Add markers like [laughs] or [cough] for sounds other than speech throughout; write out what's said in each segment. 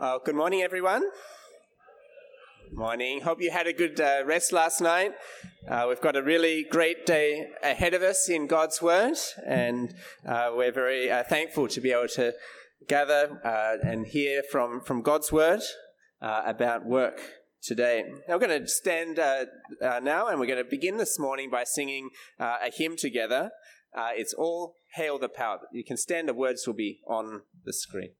Uh, good morning, everyone. Morning. Hope you had a good uh, rest last night. Uh, we've got a really great day ahead of us in God's Word, and uh, we're very uh, thankful to be able to gather uh, and hear from, from God's Word about work today. Now we're going to stand now, and we're going to begin this morning by singing a hymn together. it's All Hail the Power. You can stand, the words will be on the screen.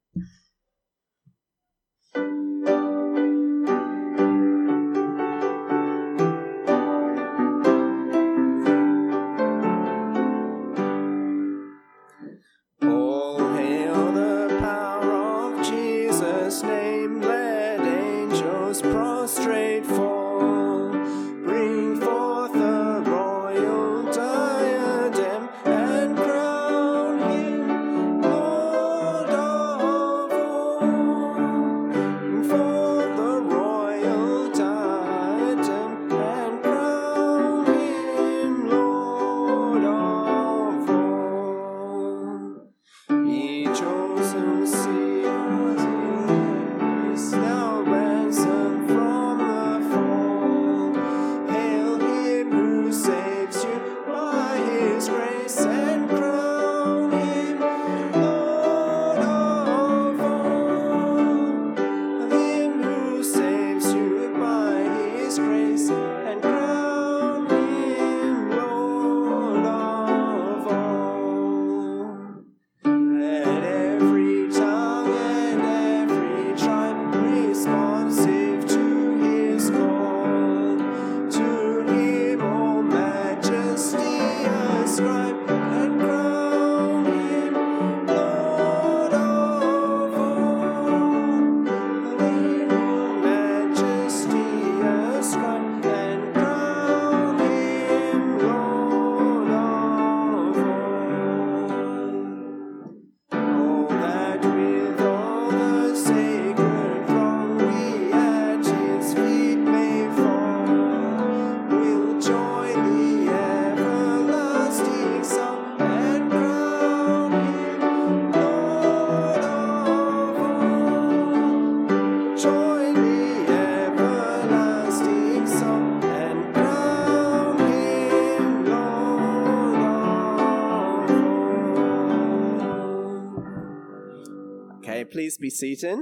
Seated.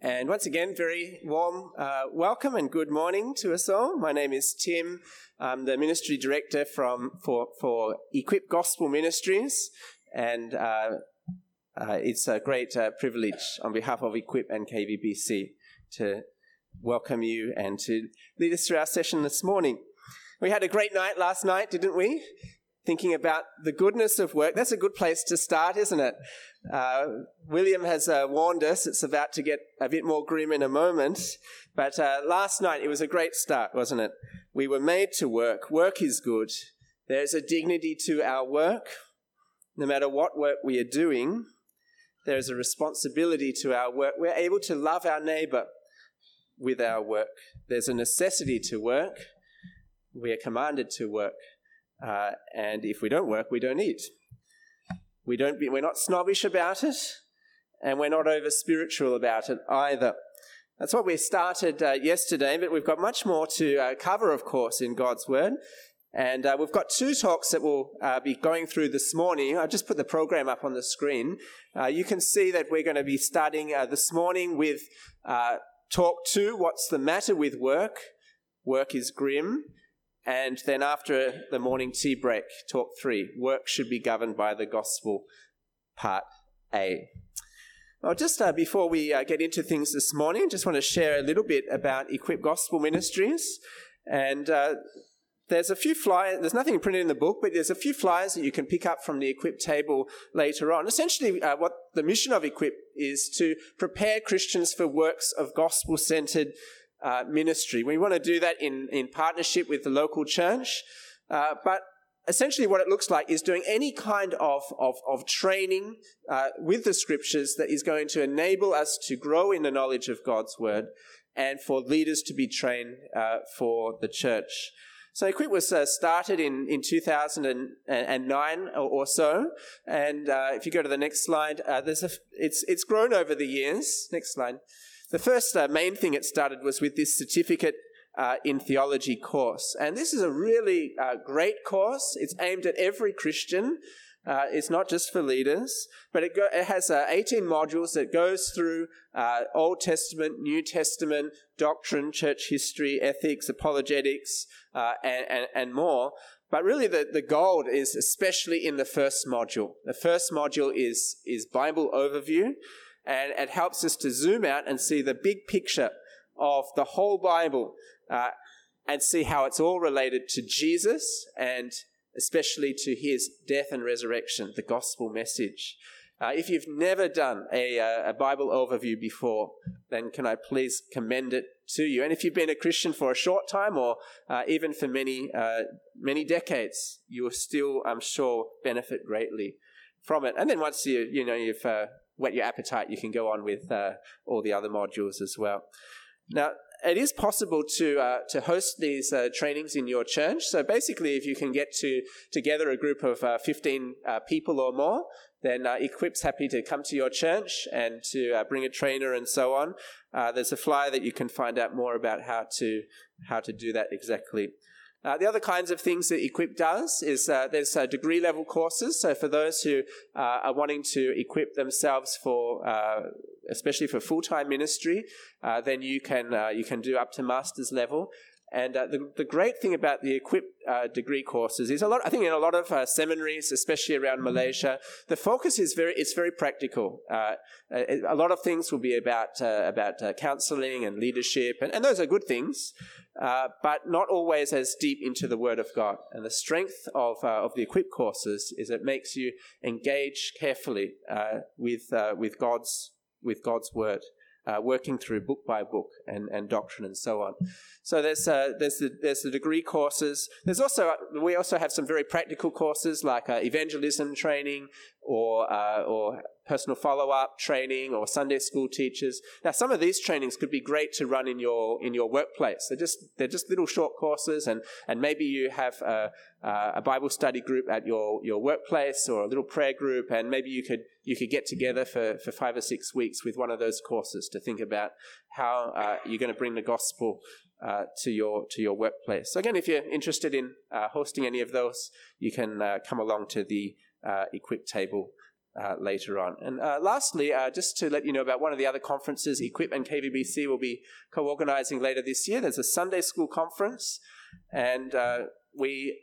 And once again, very warm uh, welcome and good morning to us all. My name is Tim. I'm the ministry director from for for Equip Gospel Ministries, and uh, uh, it's a great uh, privilege on behalf of Equip and KVBC to welcome you and to lead us through our session this morning. We had a great night last night, didn't we? Thinking about the goodness of work. That's a good place to start, isn't it? Uh, William has uh, warned us it's about to get a bit more grim in a moment. But uh, last night it was a great start, wasn't it? We were made to work. Work is good. There's a dignity to our work. No matter what work we are doing, there is a responsibility to our work. We're able to love our neighbor with our work. There's a necessity to work. We are commanded to work. Uh, and if we don't work, we don't eat. We don't be, we're not snobbish about it, and we're not over spiritual about it either. That's what we started uh, yesterday, but we've got much more to uh, cover, of course, in God's Word. And uh, we've got two talks that we'll uh, be going through this morning. I just put the program up on the screen. Uh, you can see that we're going to be starting this morning with talk two What's the matter with work? Work is grim. And then after the morning tea break, talk three Work should be governed by the gospel, part A. Well, just uh, before we get into things this morning, just want to share a little bit about Equip Gospel Ministries. And there's a few flyers, there's nothing printed in the book, but there's a few flyers that you can pick up from the Equip table later on. Essentially, uh, what the mission of Equip is to prepare Christians for works of gospel centered uh, ministry. We want to do that in, in partnership with the local church, uh, but essentially what it looks like is doing any kind of, of, of training uh, with the scriptures that is going to enable us to grow in the knowledge of God's word and for leaders to be trained uh, for the church. So Equip was uh, started in, in 2009 or, or so. And uh, if you go to the next slide, uh, there's a, it's, it's grown over the years. Next slide. The first uh, main thing it started was with this certificate uh, in theology course. And this is a really uh, great course. It's aimed at every Christian. Uh, it's not just for leaders, but it, go, it has uh, 18 modules that goes through uh, Old Testament, New Testament, doctrine, church history, ethics, apologetics, uh, and, and, and, more. But really, the, the gold is especially in the first module. The first module is, is Bible overview, and it helps us to zoom out and see the big picture of the whole Bible uh, and see how it's all related to Jesus and especially to his death and resurrection, the gospel message. Uh, if you've never done a, uh, a, Bible overview before, then can I please commend it to you? And if you've been a Christian for a short time or uh, even for many, uh, many decades, you will still, I'm sure, benefit greatly from it. And then once you, you know, you've uh, whet your appetite, you can go on with uh, all the other modules as well. Now, it is possible to uh, to host these uh, trainings in your church. So basically, if you can get to together a group of uh, 15 uh, people or more, then uh, Equip's happy to come to your church and to uh, bring a trainer and so on. there's a flyer that you can find out more about how to how to do that exactly. Uh, the other kinds of things that Equip does is uh, there's uh, degree level courses. So for those who uh, are wanting to equip themselves for, uh, especially for full time ministry, uh, then you can you can do up to master's level. And uh, the, the great thing about the Equip uh, degree courses is a lot. I think in a lot of uh, seminaries, especially around Malaysia, the focus is very it's very practical. Uh, a lot of things will be about uh, about uh, counselling and leadership, and, and those are good things, but not always as deep into the Word of God. And the strength of of the Equip courses is it makes you engage carefully with with God's with God's Word uh, working through book by book and, and doctrine and so on. So there's uh, there's the, there's the degree courses. There's also we also have some very practical courses like uh, evangelism training or uh, or personal follow up training or Sunday school teachers. Now, some of these trainings could be great to run in your in your workplace. They're just they're just little short courses, and and maybe you have a, a Bible study group at your your workplace or a little prayer group, and maybe you could you could get together for for five or six weeks with one of those courses to think about how uh, you're going to bring the gospel uh, to your to your workplace. So again, if you're interested in uh, hosting any of those, you can uh, come along to the Equip table uh, later on. And uh, lastly, uh, just to let you know about one of the other conferences Equip and KVBC will be co organizing later this year. There's a Sunday school conference, and uh, we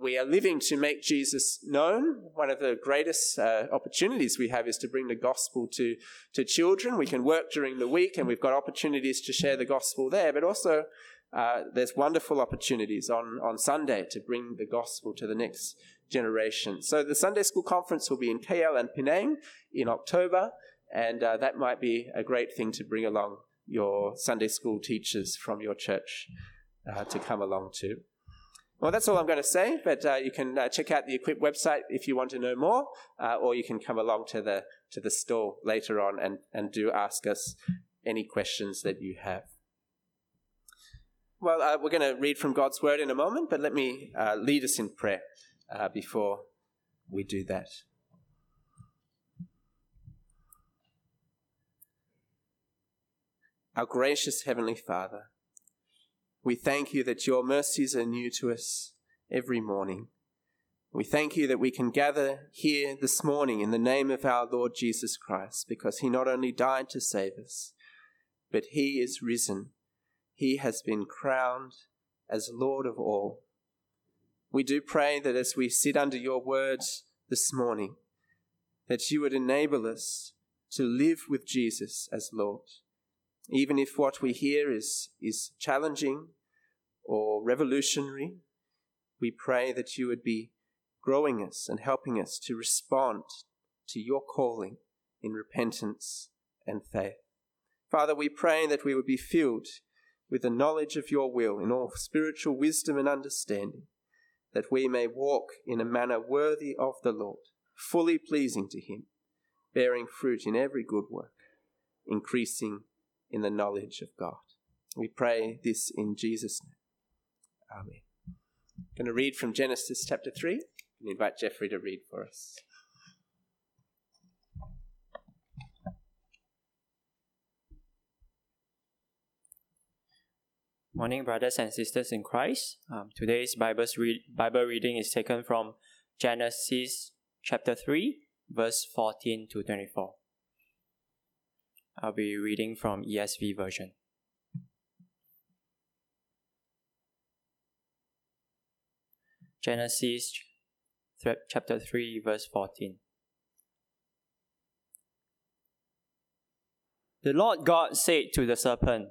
we are living to make Jesus known. One of the greatest uh, opportunities we have is to bring the gospel to, to children. We can work during the week and we've got opportunities to share the gospel there, but also uh, there's wonderful opportunities on, on Sunday to bring the gospel to the next generation. So the Sunday School Conference will be in KL and Penang in October, and uh, that might be a great thing to bring along your Sunday school teachers from your church uh, to come along to. Well, that's all I'm going to say, but uh, you can uh, check out the Equip website if you want to know more, uh, or you can come along to the, to the store later on and, and do ask us any questions that you have. Well, uh, we're going to read from God's Word in a moment, but let me lead us in prayer uh, before we do that. Our gracious Heavenly Father, we thank you that your mercies are new to us every morning. We thank you that we can gather here this morning in the name of our Lord Jesus Christ, because he not only died to save us, but he is risen. He has been crowned as Lord of all. We do pray that as we sit under your words this morning, that you would enable us to live with Jesus as Lord. Even if what we hear is, is challenging or revolutionary, we pray that you would be growing us and helping us to respond to your calling in repentance and faith. Father, we pray that we would be filled with the knowledge of your will in all spiritual wisdom and understanding, that we may walk in a manner worthy of the Lord, fully pleasing to him, bearing fruit in every good work, increasing in the knowledge of God. We pray this in Jesus' name. Amen. I'm going to read from Genesis chapter 3 and invite Jeffrey to read for us. Morning, brothers and sisters in Christ. Um, today's Bible's read, Bible reading is taken from Genesis chapter 3, verse 14 to 24. I'll be reading from ESV version. Genesis chapter 3, verse 14. The Lord God said to the serpent,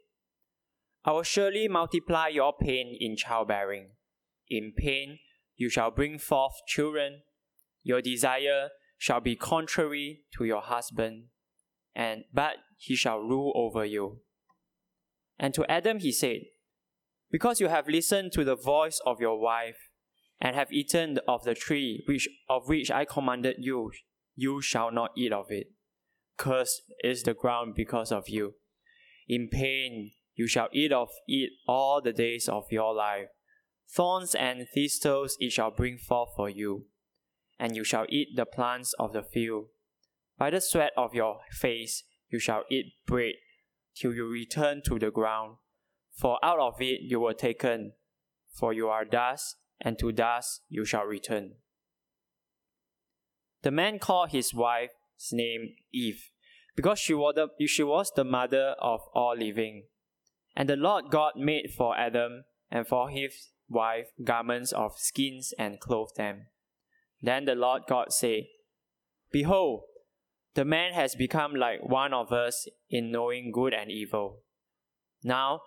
I will surely multiply your pain in childbearing. In pain you shall bring forth children. Your desire shall be contrary to your husband, and but he shall rule over you. And to Adam he said, Because you have listened to the voice of your wife, and have eaten of the tree which of which I commanded you, you shall not eat of it. Cursed is the ground because of you. In pain you shall eat of it all the days of your life. Thorns and thistles it shall bring forth for you, and you shall eat the plants of the field. By the sweat of your face you shall eat bread till you return to the ground, for out of it you were taken, for you are dust and to dust you shall return. The man called his wife's name Eve, because she was, the, she was the mother of all living. And the Lord God made for Adam and for his wife garments of skins and clothed them. Then the Lord God said, Behold, the man has become like one of us in knowing good and evil. Now,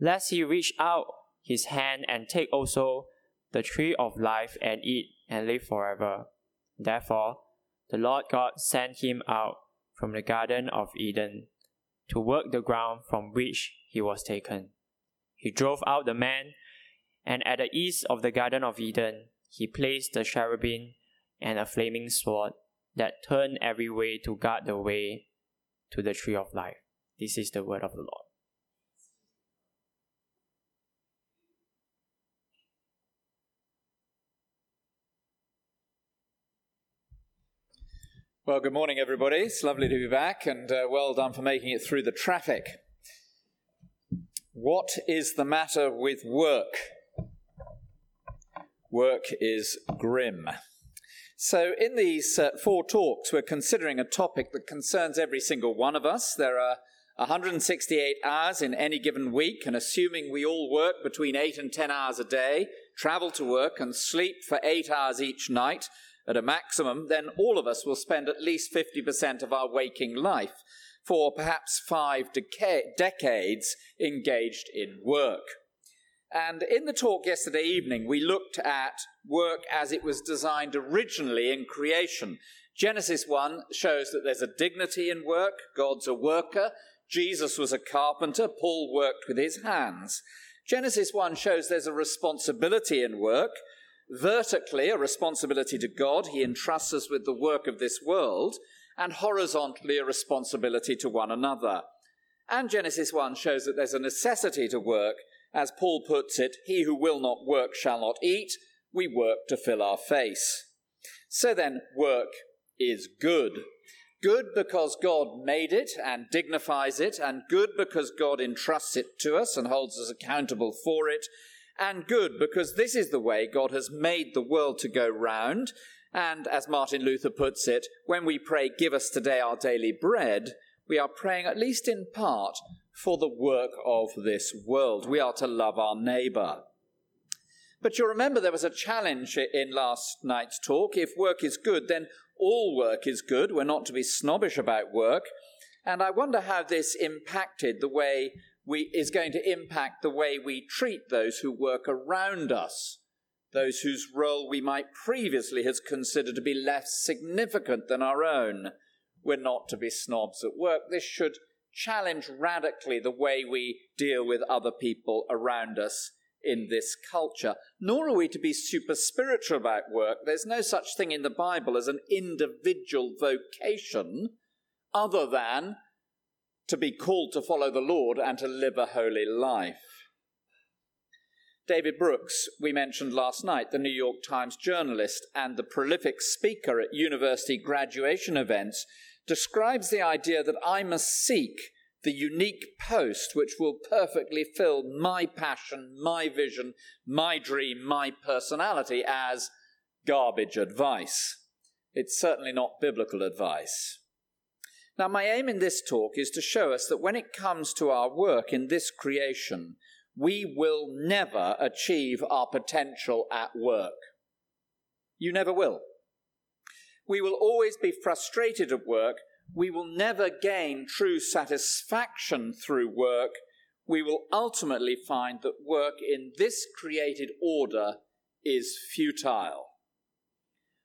lest he reach out his hand and take also the tree of life and eat and live forever. Therefore, the Lord God sent him out from the Garden of Eden to work the ground from which he was taken. He drove out the man, and at the east of the Garden of Eden, he placed the cherubim and a flaming sword that turned every way to guard the way to the tree of life. This is the word of the Lord. Well, good morning, everybody. It's lovely to be back, and uh, well done for making it through the traffic. What is the matter with work? Work is grim. So, in these uh, four talks, we're considering a topic that concerns every single one of us. There are 168 hours in any given week, and assuming we all work between 8 and 10 hours a day, travel to work, and sleep for 8 hours each night, at a maximum, then all of us will spend at least 50% of our waking life for perhaps five deca- decades engaged in work. And in the talk yesterday evening, we looked at work as it was designed originally in creation. Genesis 1 shows that there's a dignity in work, God's a worker, Jesus was a carpenter, Paul worked with his hands. Genesis 1 shows there's a responsibility in work, Vertically, a responsibility to God, he entrusts us with the work of this world, and horizontally, a responsibility to one another. And Genesis 1 shows that there's a necessity to work. As Paul puts it, he who will not work shall not eat. We work to fill our face. So then, work is good. Good because God made it and dignifies it, and good because God entrusts it to us and holds us accountable for it, and good because this is the way God has made the world to go round. And as Martin Luther puts it, when we pray, Give us today our daily bread, we are praying, at least in part, for the work of this world. We are to love our neighbour. But you'll remember there was a challenge in last night's talk. If work is good, then all work is good. We're not to be snobbish about work. And I wonder how this impacted the way we, is going to impact the way we treat those who work around us, those whose role we might previously have considered to be less significant than our own. We're not to be snobs at work. This should challenge radically the way we deal with other people around us in this culture. Nor are we to be super spiritual about work. There's no such thing in the Bible as an individual vocation other than to be called to follow the Lord and to live a holy life. David Brooks, we mentioned last night, the New York Times journalist and the prolific speaker at university graduation events, describes the idea that I must seek the unique post which will perfectly fill my passion, my vision, my dream, my personality as garbage advice. It's certainly not biblical advice. Now, my aim in this talk is to show us that when it comes to our work in this creation, we will never achieve our potential at work. You never will. We will always be frustrated at work. We will never gain true satisfaction through work. We will ultimately find that work in this created order is futile.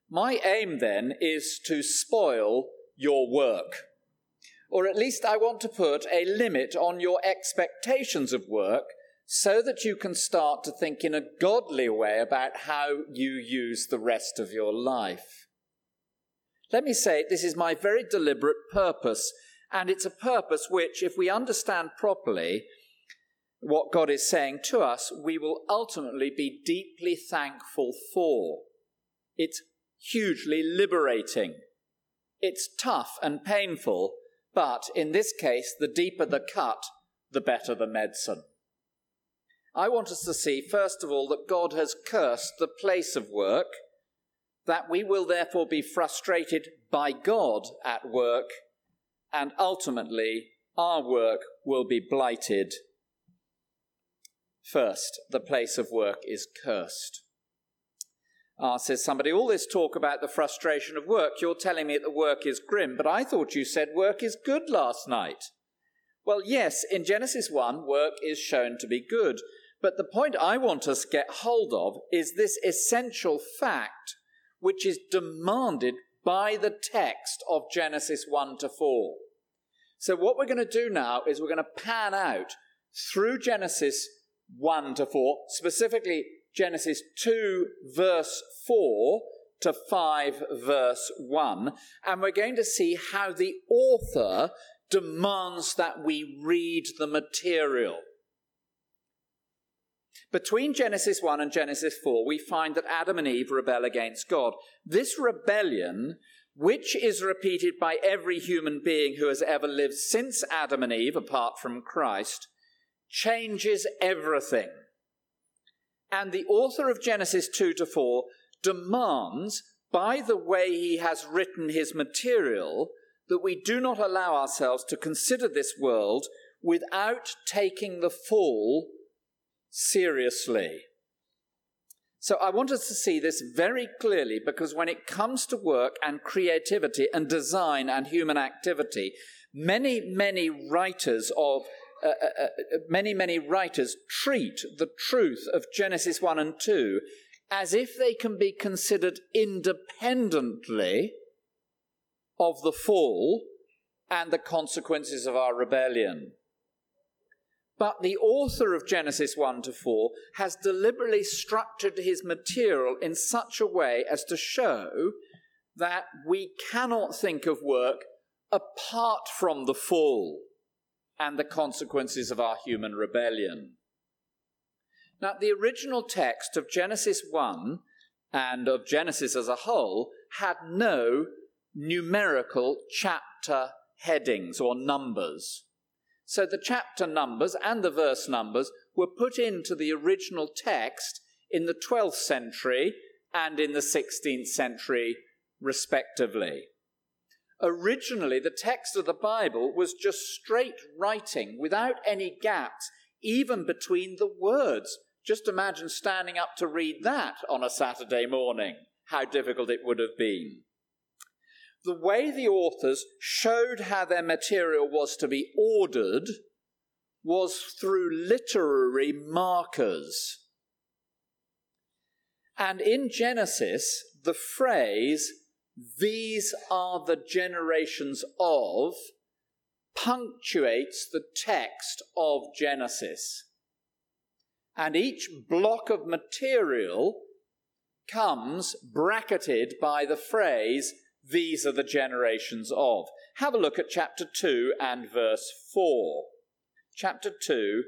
My aim then is to spoil your work or at least I want to put a limit on your expectations of work so that you can start to think in a godly way about how you use the rest of your life. Let me say, this is my very deliberate purpose, and it's a purpose which, if we understand properly what God is saying to us, we will ultimately be deeply thankful for. It's hugely liberating. It's tough and painful, but in this case, the deeper the cut, the better the medicine. I want us to see, first of all, that God has cursed the place of work, that we will therefore be frustrated by God at work, and ultimately our work will be blighted. First, the place of work is cursed. Ah, says somebody, all this talk about the frustration of work, you're telling me that work is grim, but I thought you said work is good last night. Well, yes, in Genesis 1, work is shown to be good. But the point I want us to get hold of is this essential fact, which is demanded by the text of Genesis 1 to 4. So, what we're going to do now is we're going to pan out through Genesis 1 to 4, specifically Genesis 2, verse 4 to 5, verse 1. And we're going to see how the author demands that we read the material. Between Genesis 1 and Genesis 4, we find that Adam and Eve rebel against God. This rebellion, which is repeated by every human being who has ever lived since Adam and Eve, apart from Christ, changes everything. And the author of Genesis 2 to 4 demands, by the way he has written his material, that we do not allow ourselves to consider this world without taking the fall seriously. So I want us to see this very clearly because when it comes to work and creativity and design and human activity, many, many writers of uh, uh, uh, many, many writers treat the truth of Genesis 1 and 2 as if they can be considered independently of the fall and the consequences of our rebellion. But the author of Genesis 1 to 4 has deliberately structured his material in such a way as to show that we cannot think of work apart from the fall and the consequences of our human rebellion. Now, the original text of Genesis 1 and of Genesis as a whole had no numerical chapter headings or numbers. So the chapter numbers and the verse numbers were put into the original text in the 12th century and in the 16th century, respectively. Originally, the text of the Bible was just straight writing without any gaps, even between the words. Just imagine standing up to read that on a Saturday morning, how difficult it would have been. The way the authors showed how their material was to be ordered was through literary markers. And in Genesis, the phrase, these are the generations of, punctuates the text of Genesis. And each block of material comes bracketed by the phrase, these are the generations of. Have a look at chapter 2 and verse 4. Chapter 2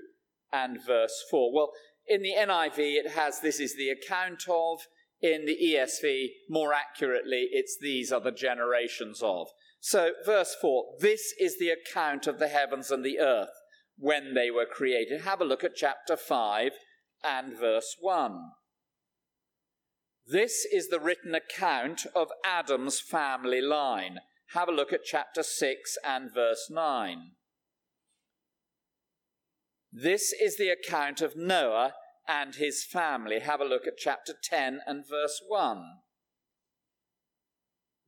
and verse 4. Well, in the NIV, it has this is the account of. In the ESV, more accurately, it's these are the generations of. So, verse 4 this is the account of the heavens and the earth when they were created. Have a look at chapter 5 and verse 1. This is the written account of Adam's family line. Have a look at chapter 6 and verse 9. This is the account of Noah and his family. Have a look at chapter 10 and verse 1.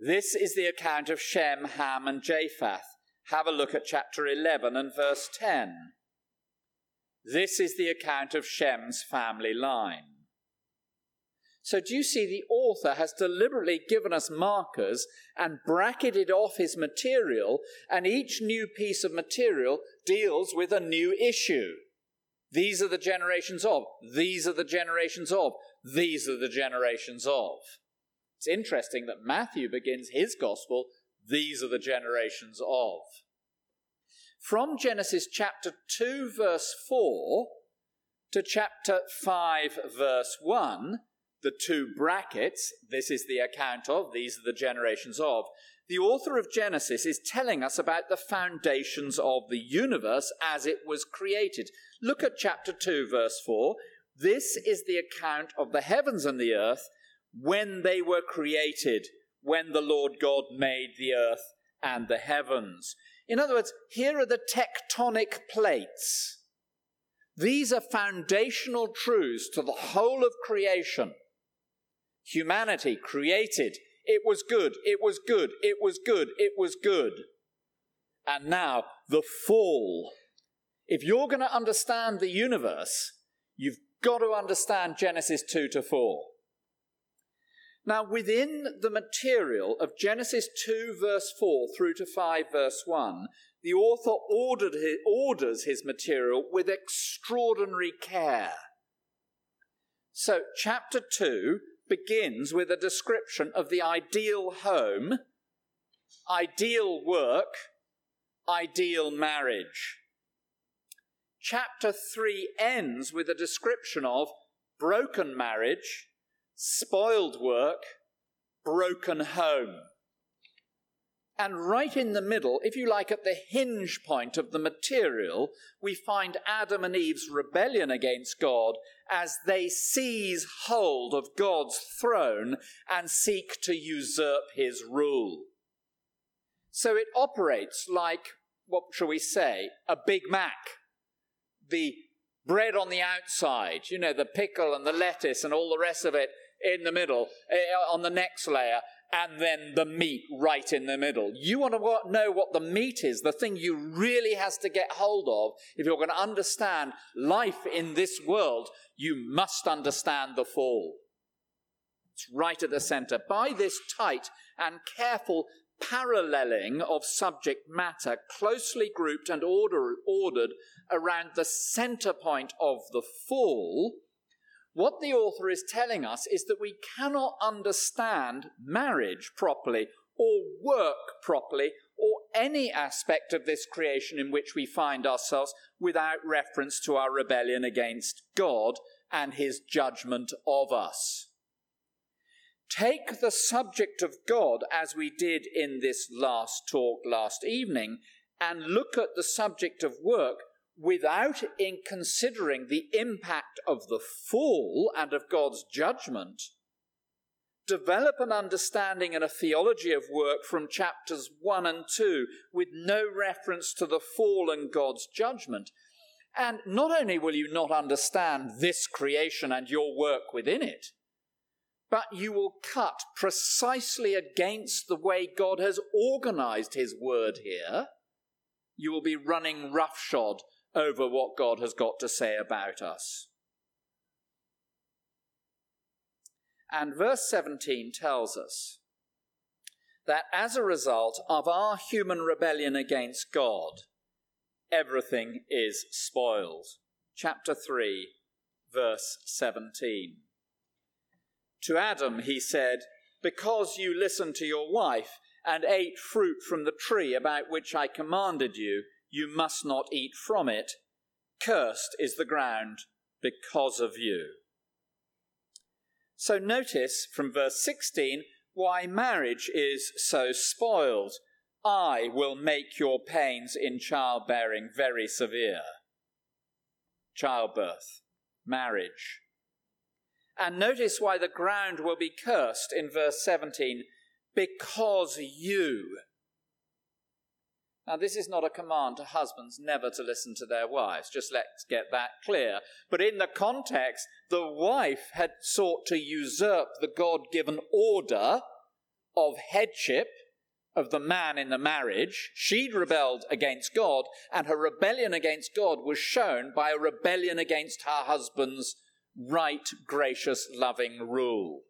This is the account of Shem, Ham, and Japheth. Have a look at chapter 11 and verse 10. This is the account of Shem's family line. So, do you see the author has deliberately given us markers and bracketed off his material, and each new piece of material deals with a new issue. These are the generations of, these are the generations of, these are the generations of. It's interesting that Matthew begins his gospel, these are the generations of. From Genesis chapter 2, verse 4 to chapter 5, verse 1, the two brackets, this is the account of, these are the generations of, the author of Genesis is telling us about the foundations of the universe as it was created. Look at chapter 2, verse 4. This is the account of the heavens and the earth when they were created, when the Lord God made the earth and the heavens. In other words, here are the tectonic plates. These are foundational truths to the whole of creation. Humanity created it was good, it was good, it was good, it was good. And now, the fall. If you're going to understand the universe, you've got to understand Genesis 2 to 4. Now, within the material of Genesis 2, verse 4 through to 5, verse 1, the author ordered his, orders his material with extraordinary care. So, chapter 2 begins with a description of the ideal home, ideal work, ideal marriage. Chapter 3 ends with a description of broken marriage, spoiled work, broken home. And right in the middle, if you like, at the hinge point of the material, we find Adam and Eve's rebellion against God as they seize hold of God's throne and seek to usurp his rule. So it operates like, what shall we say, a Big Mac. The bread on the outside, you know, the pickle and the lettuce and all the rest of it in the middle, uh, on the next layer, and then the meat right in the middle. You want to know what the meat is, the thing you really has to get hold of if you're going to understand life in this world, you must understand the fall. It's right at the center. By this tight and careful paralleling of subject matter closely grouped and order, ordered around the center point of the fall, what the author is telling us is that we cannot understand marriage properly or work properly or any aspect of this creation in which we find ourselves without reference to our rebellion against God and his judgment of us. Take the subject of God, as we did in this last talk last evening, and look at the subject of work without in considering the impact of the fall and of God's judgment, develop an understanding and a theology of work from chapters 1 and 2 with no reference to the fall and God's judgment. And not only will you not understand this creation and your work within it, but you will cut precisely against the way God has organized his word here. You will be running roughshod over what God has got to say about us. And verse 17 tells us that as a result of our human rebellion against God, everything is spoiled. Chapter 3, verse 17. To Adam he said, Because you listened to your wife and ate fruit from the tree about which I commanded you, you must not eat from it. Cursed is the ground because of you. So notice from verse 16 why marriage is so spoiled. I will make your pains in childbearing very severe. Childbirth, marriage. And notice why the ground will be cursed in verse 17 because you now, this is not a command to husbands never to listen to their wives. Just let's get that clear. But in the context, the wife had sought to usurp the God given order of headship of the man in the marriage. She'd rebelled against God, and her rebellion against God was shown by a rebellion against her husband's right, gracious, loving rule.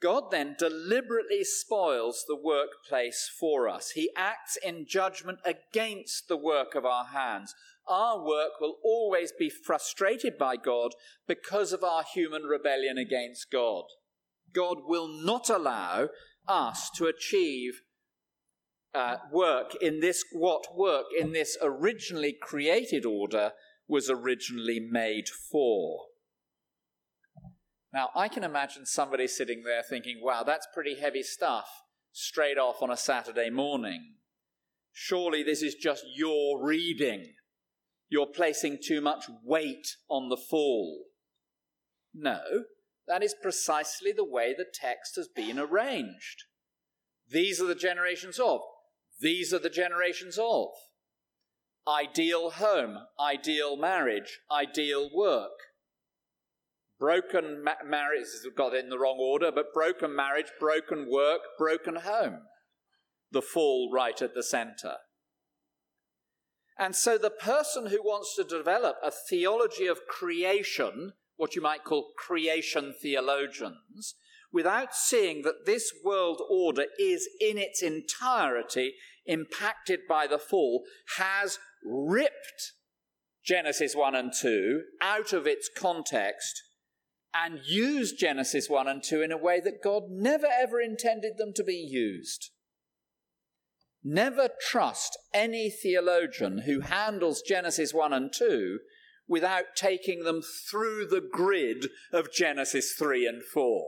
God then deliberately spoils the workplace for us. He acts in judgment against the work of our hands. Our work will always be frustrated by God because of our human rebellion against God. God will not allow us to achieve uh, work in this, what work in this originally created order was originally made for. Now, I can imagine somebody sitting there thinking, wow, that's pretty heavy stuff straight off on a Saturday morning. Surely this is just your reading. You're placing too much weight on the fall. No, that is precisely the way the text has been arranged. These are the generations of. These are the generations of. Ideal home, ideal marriage, ideal work broken ma- marriage, got in the wrong order, but broken marriage, broken work, broken home. The fall right at the center. And so the person who wants to develop a theology of creation, what you might call creation theologians, without seeing that this world order is in its entirety impacted by the fall, has ripped Genesis 1 and 2 out of its context and use Genesis 1 and 2 in a way that God never ever intended them to be used. Never trust any theologian who handles Genesis 1 and 2 without taking them through the grid of Genesis 3 and 4.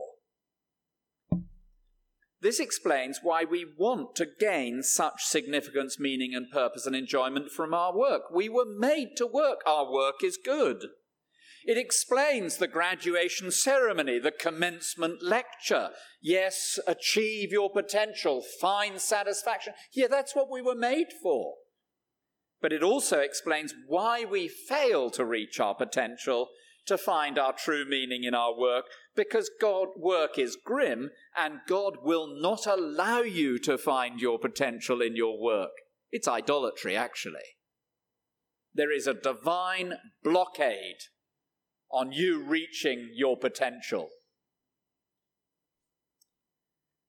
This explains why we want to gain such significance, meaning, and purpose and enjoyment from our work. We were made to work. Our work is good. It explains the graduation ceremony, the commencement lecture. Yes, achieve your potential, find satisfaction. Yeah, that's what we were made for. But it also explains why we fail to reach our potential, to find our true meaning in our work, because God work is grim and God will not allow you to find your potential in your work. It's idolatry, actually. There is a divine blockade on you reaching your potential.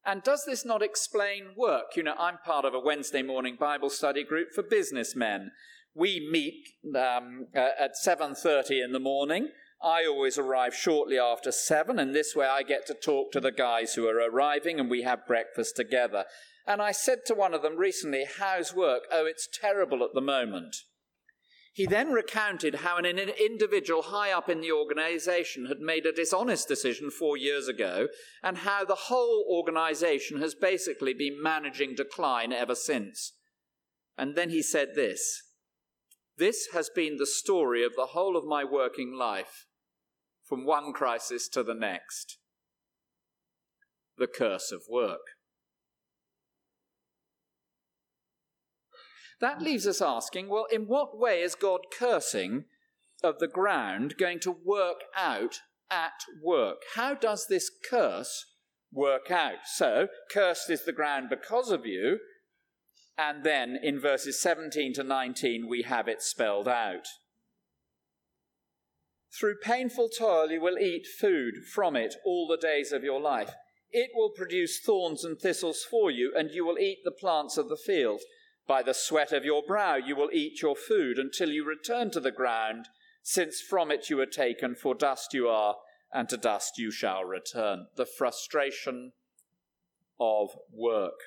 And does this not explain work? You know, I'm part of a Wednesday morning Bible study group for businessmen. We meet um, uh, at 7:30 in the morning. I always arrive shortly after 7 and this way I get to talk to the guys who are arriving and we have breakfast together. And I said to one of them recently, "How's work?" "Oh, it's terrible at the moment." He then recounted how an individual high up in the organization had made a dishonest decision four years ago, and how the whole organization has basically been managing decline ever since. And then he said this This has been the story of the whole of my working life, from one crisis to the next. The curse of work. That leaves us asking well, in what way is God cursing of the ground going to work out at work? How does this curse work out? So, cursed is the ground because of you. And then in verses 17 to 19, we have it spelled out. Through painful toil, you will eat food from it all the days of your life. It will produce thorns and thistles for you, and you will eat the plants of the field. By the sweat of your brow you will eat your food until you return to the ground, since from it you were taken, for dust you are, and to dust you shall return. The frustration of work.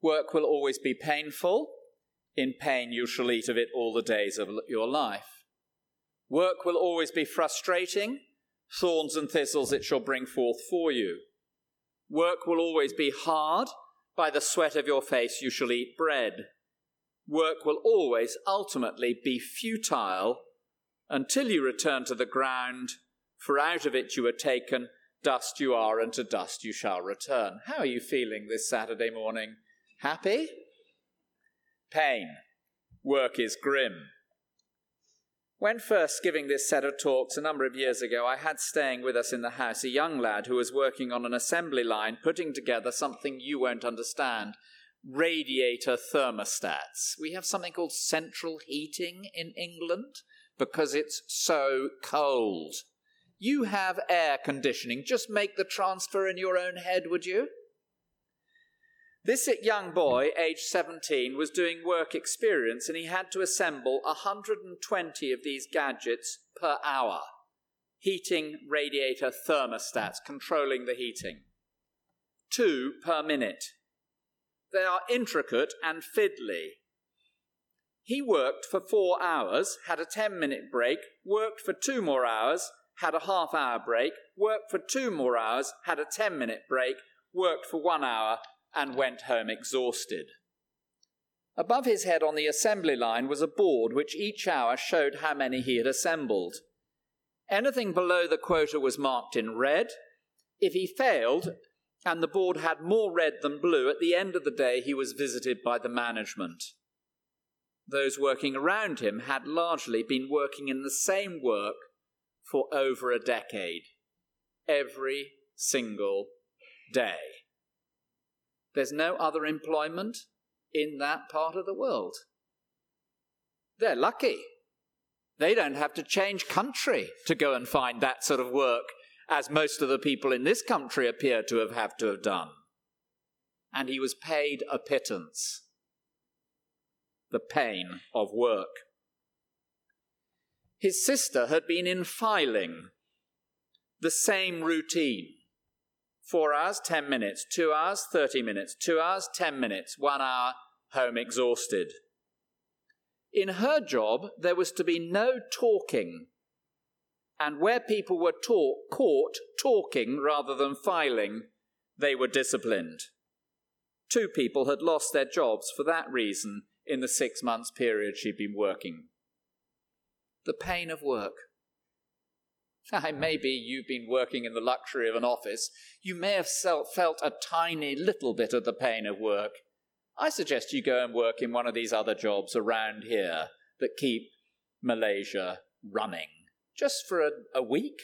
Work will always be painful. In pain you shall eat of it all the days of your life. Work will always be frustrating. Thorns and thistles it shall bring forth for you. Work will always be hard. By the sweat of your face you shall eat bread. Work will always ultimately be futile until you return to the ground, for out of it you were taken, dust you are, and to dust you shall return. How are you feeling this Saturday morning? Happy? Pain. Work is grim. When first giving this set of talks a number of years ago, I had staying with us in the house a young lad who was working on an assembly line putting together something you won't understand radiator thermostats. We have something called central heating in England because it's so cold. You have air conditioning. Just make the transfer in your own head, would you? This young boy, aged 17, was doing work experience and he had to assemble 120 of these gadgets per hour. Heating radiator thermostats, controlling the heating. Two per minute. They are intricate and fiddly. He worked for four hours, had a 10 minute break, worked for two more hours, had a half hour break, worked for two more hours, had a 10 minute break, worked for one hour, and went home exhausted. Above his head on the assembly line was a board which each hour showed how many he had assembled. Anything below the quota was marked in red. If he failed, and the board had more red than blue, at the end of the day he was visited by the management. Those working around him had largely been working in the same work for over a decade, every single day. There's no other employment in that part of the world. They're lucky. They don't have to change country to go and find that sort of work, as most of the people in this country appear to have had to have done. And he was paid a pittance. The pain of work. His sister had been in filing, the same routine. Four hours, 10 minutes. Two hours, 30 minutes. Two hours, 10 minutes. One hour, home exhausted. In her job, there was to be no talking. And where people were taught, caught talking rather than filing, they were disciplined. Two people had lost their jobs for that reason in the six months period she'd been working. The pain of work. [laughs] Maybe you've been working in the luxury of an office. You may have felt a tiny little bit of the pain of work. I suggest you go and work in one of these other jobs around here that keep Malaysia running just for a, a week.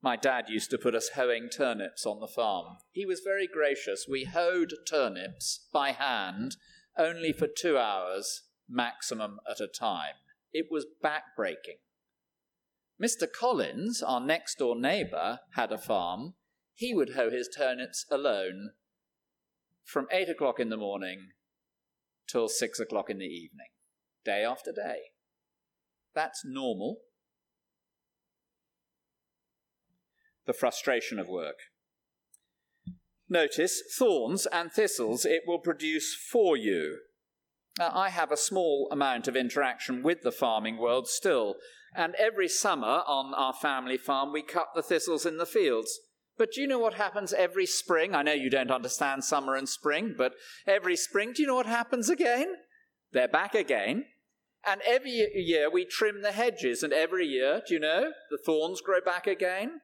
My dad used to put us hoeing turnips on the farm. He was very gracious. We hoed turnips by hand only for two hours maximum at a time. It was backbreaking. Mr. Collins, our next door neighbour, had a farm. He would hoe his turnips alone from 8 o'clock in the morning till 6 o'clock in the evening, day after day. That's normal. The frustration of work. Notice thorns and thistles it will produce for you. Now, I have a small amount of interaction with the farming world still, and every summer on our family farm we cut the thistles in the fields. But do you know what happens every spring? I know you don't understand summer and spring, but every spring, do you know what happens again? They're back again. And every year we trim the hedges, and every year, do you know, the thorns grow back again?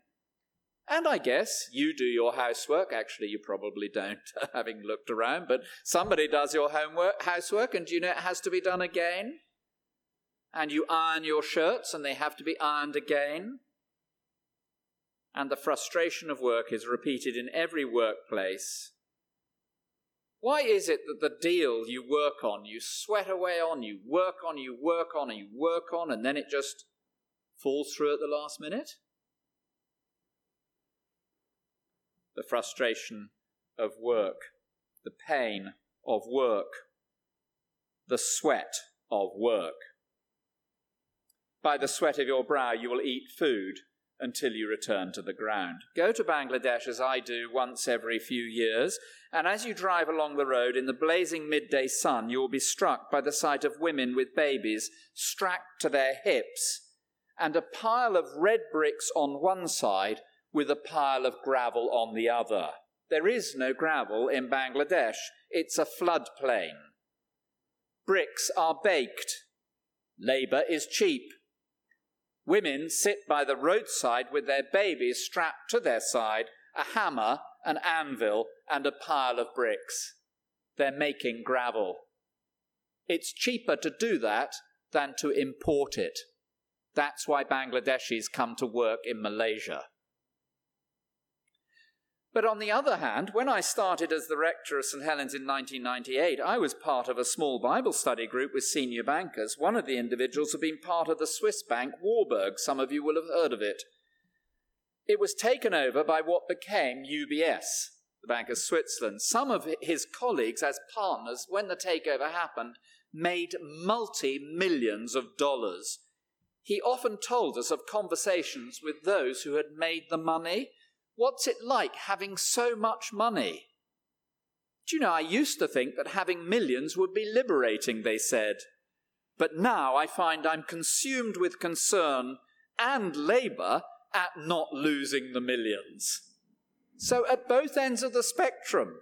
And I guess you do your housework. Actually, you probably don't, [laughs] having looked around, but somebody does your homework, housework, and you know it has to be done again? And you iron your shirts, and they have to be ironed again. And the frustration of work is repeated in every workplace. Why is it that the deal you work on, you sweat away on, you work on, you work on, and you work on, and then it just falls through at the last minute? The frustration of work, the pain of work, the sweat of work. By the sweat of your brow you will eat food until you return to the ground. Go to Bangladesh as I do once every few years, and as you drive along the road in the blazing midday sun, you will be struck by the sight of women with babies strapped to their hips, and a pile of red bricks on one side with a pile of gravel on the other. There is no gravel in Bangladesh, it's a floodplain. Bricks are baked. Labour is cheap. Women sit by the roadside with their babies strapped to their side, a hammer, an anvil, and a pile of bricks. They're making gravel. It's cheaper to do that than to import it. That's why Bangladeshis come to work in Malaysia. But on the other hand, when I started as the rector of St. Helens in 1998, I was part of a small Bible study group with senior bankers. One of the individuals had been part of the Swiss bank Warburg. Some of you will have heard of it. It was taken over by what became UBS, the Bank of Switzerland. Some of his colleagues, as partners, when the takeover happened, made multi millions of dollars. He often told us of conversations with those who had made the money What's it like having so much money? Do you know, I used to think that having millions would be liberating, they said. But now I find I'm consumed with concern and labour at not losing the millions. So, at both ends of the spectrum,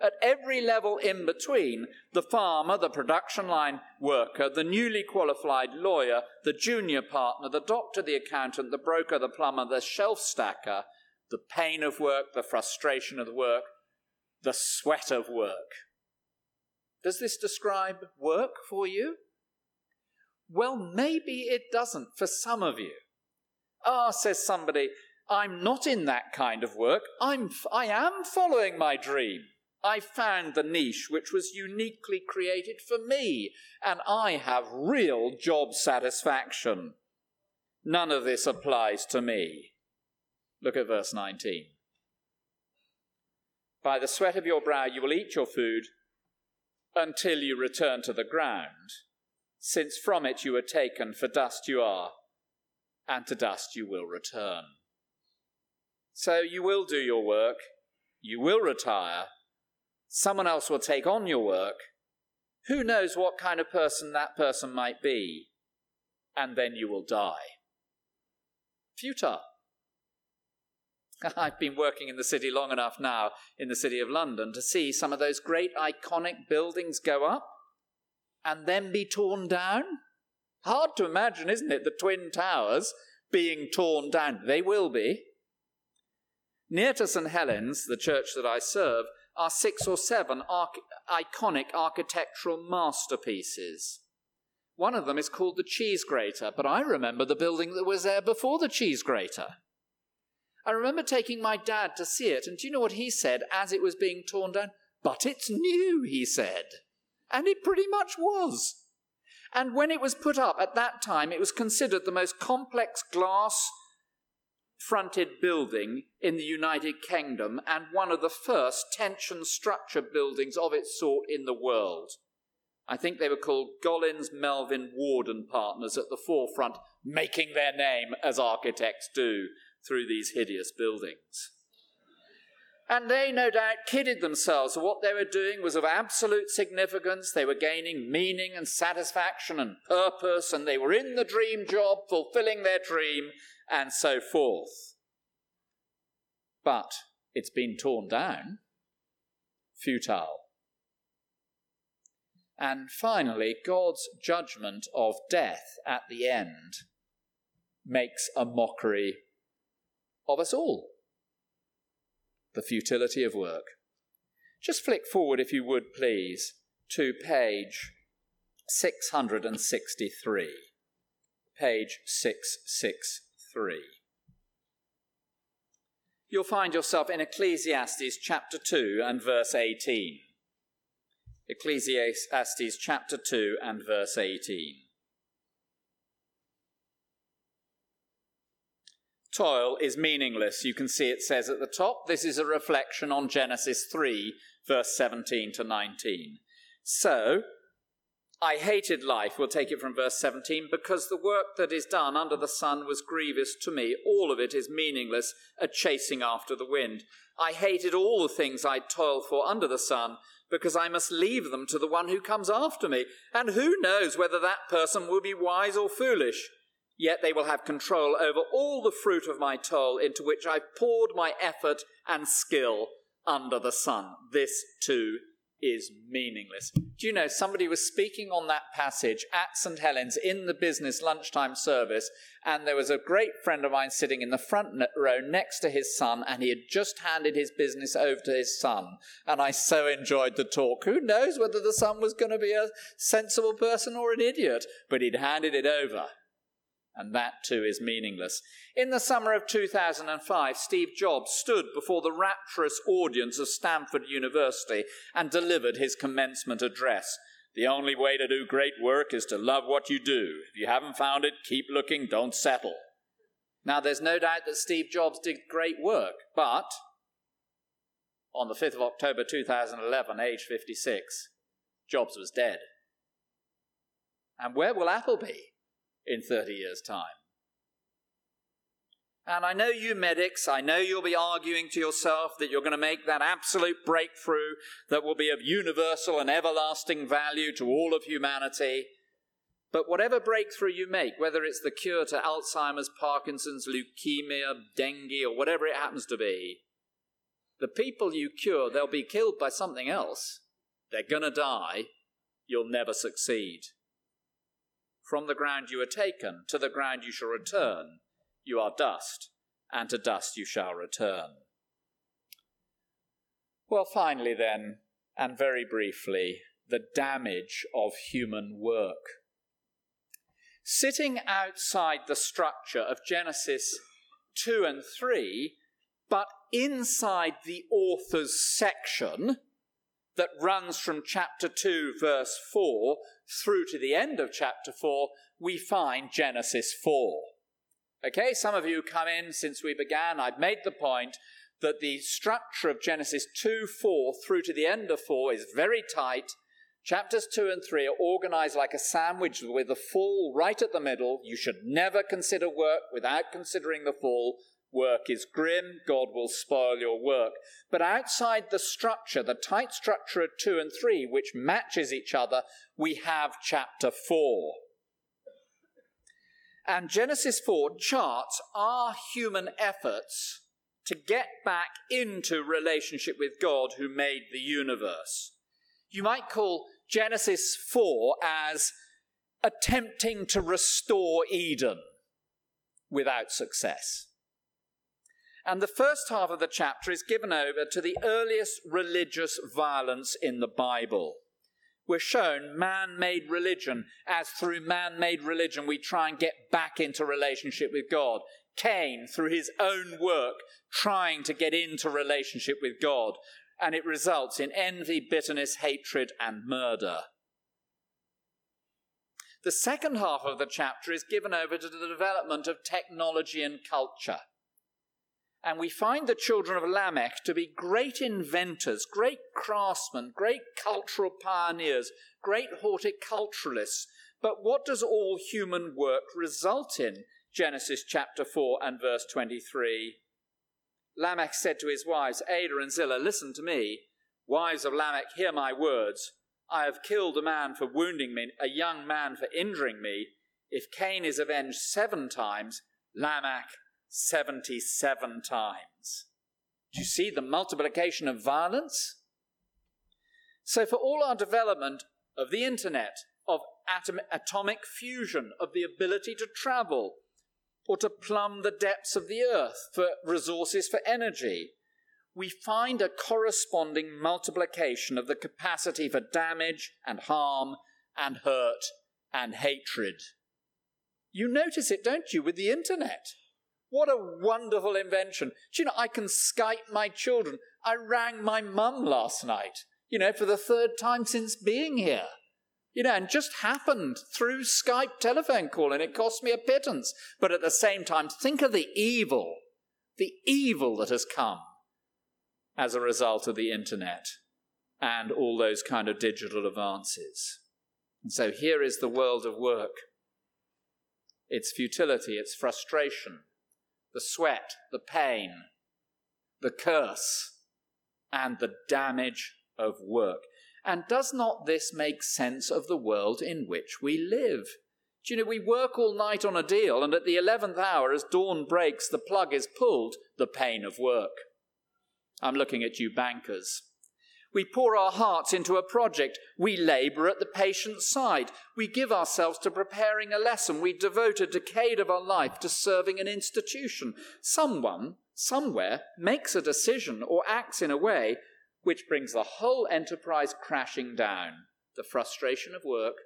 at every level in between, the farmer, the production line worker, the newly qualified lawyer, the junior partner, the doctor, the accountant, the broker, the plumber, the shelf stacker, the pain of work, the frustration of work, the sweat of work. Does this describe work for you? Well, maybe it doesn't for some of you. Ah, says somebody, I'm not in that kind of work. I'm, I am following my dream. I found the niche which was uniquely created for me, and I have real job satisfaction. None of this applies to me. Look at verse 19. By the sweat of your brow you will eat your food until you return to the ground, since from it you were taken, for dust you are, and to dust you will return. So you will do your work, you will retire, someone else will take on your work. Who knows what kind of person that person might be? And then you will die. Futile. [laughs] I've been working in the city long enough now, in the city of London, to see some of those great iconic buildings go up and then be torn down. Hard to imagine, isn't it? The Twin Towers being torn down. They will be. Near to St. Helens, the church that I serve, are six or seven iconic architectural masterpieces. One of them is called the Cheese Grater, but I remember the building that was there before the Cheese Grater. I remember taking my dad to see it, and do you know what he said as it was being torn down? But it's new, he said. And it pretty much was. And when it was put up at that time, it was considered the most complex glass fronted building in the United Kingdom and one of the first tension structure buildings of its sort in the world. I think they were called Gollins, Melvin, Ward and Partners at the forefront, making their name as architects do through these hideous buildings. And they no doubt kidded themselves that what they were doing was of absolute significance. They were gaining meaning and satisfaction and purpose, and they were in the dream job, fulfilling their dream, and so forth. But it's been torn down. Futile. And finally, God's judgment of death at the end makes a mockery of us all the futility of work. Just flick forward, if you would please, to page 663. Page 663. You'll find yourself in Ecclesiastes chapter 2 and verse 18. Ecclesiastes chapter 2 and verse 18. Toil is meaningless. You can see it says at the top, this is a reflection on Genesis 3, verse 17 to 19. So, I hated life, we'll take it from verse 17, because the work that is done under the sun was grievous to me. All of it is meaningless, a chasing after the wind. I hated all the things I toiled for under the sun, because I must leave them to the one who comes after me. And who knows whether that person will be wise or foolish? Yet they will have control over all the fruit of my toil into which I've poured my effort and skill under the sun. This too is meaningless. Do you know, somebody was speaking on that passage at St. Helens in the business lunchtime service, and there was a great friend of mine sitting in the front row next to his son, and he had just handed his business over to his son. And I so enjoyed the talk. Who knows whether the son was going to be a sensible person or an idiot, but he'd handed it over and that too is meaningless. In the summer of 2005, Steve Jobs stood before the rapturous audience of Stanford University and delivered his commencement address. The only way to do great work is to love what you do. If you haven't found it, keep looking, don't settle. Now, there's no doubt that Steve Jobs did great work, but on the 5th of October 2011, age 56, Jobs was dead. And where will Apple be? In 30 years' time. And I know you medics, I know you'll be arguing to yourself that you're going to make that absolute breakthrough that will be of universal and everlasting value to all of humanity. But whatever breakthrough you make, whether it's the cure to Alzheimer's, Parkinson's, leukemia, dengue, or whatever it happens to be, the people you cure, they'll be killed by something else. They're going to die. You'll never succeed. From the ground you are taken, to the ground you shall return. You are dust, and to dust you shall return. Well, finally, then, and very briefly, the damage of human work. Sitting outside the structure of Genesis 2 and 3, but inside the author's section, that runs from chapter 2, verse 4, through to the end of chapter 4, we find Genesis 4. Okay, some of you come in since we began. I've made the point that the structure of Genesis 2, 4 through to the end of 4 is very tight. Chapters 2 and 3 are organized like a sandwich with the fall right at the middle. You should never consider work without considering the full work is grim, God will spoil your work. But outside the structure, the tight structure of 2 and 3, which matches each other, we have chapter 4. And Genesis 4 charts our human efforts to get back into relationship with God who made the universe. You might call Genesis 4 as attempting to restore Eden without success. And the first half of the chapter is given over to the earliest religious violence in the Bible. We're shown man made religion as through man made religion we try and get back into relationship with God. Cain, through his own work, trying to get into relationship with God. And it results in envy, bitterness, hatred, and murder. The second half of the chapter is given over to the development of technology and culture. And we find the children of Lamech to be great inventors, great craftsmen, great cultural pioneers, great horticulturalists. But what does all human work result in? Genesis chapter 4 and verse 23. Lamech said to his wives, Adah and Zillah, Listen to me. Wives of Lamech, hear my words. I have killed a man for wounding me, a young man for injuring me. If Cain is avenged seven times, Lamech 77 times. Do you see the multiplication of violence? So, for all our development of the internet, of atom, atomic fusion, of the ability to travel, or to plumb the depths of the earth for resources for energy, we find a corresponding multiplication of the capacity for damage and harm and hurt and hatred. You notice it, don't you, with the internet? What a wonderful invention. Do you know, I can Skype my children. I rang my mum last night, you know, for the third time since being here. You know, and just happened through Skype telephone call, and it cost me a pittance. But at the same time, think of the evil, the evil that has come as a result of the internet and all those kind of digital advances. And so here is the world of work its futility, its frustration, the sweat, the pain, the curse, and the damage of work. And does not this make sense of the world in which we live? Do you know, we work all night on a deal, and at the 11th hour, as dawn breaks, the plug is pulled, the pain of work. I'm looking at you, bankers. We pour our hearts into a project. We labour at the patient's side. We give ourselves to preparing a lesson. We devote a decade of our life to serving an institution. Someone, somewhere, makes a decision or acts in a way which brings the whole enterprise crashing down. The frustration of work.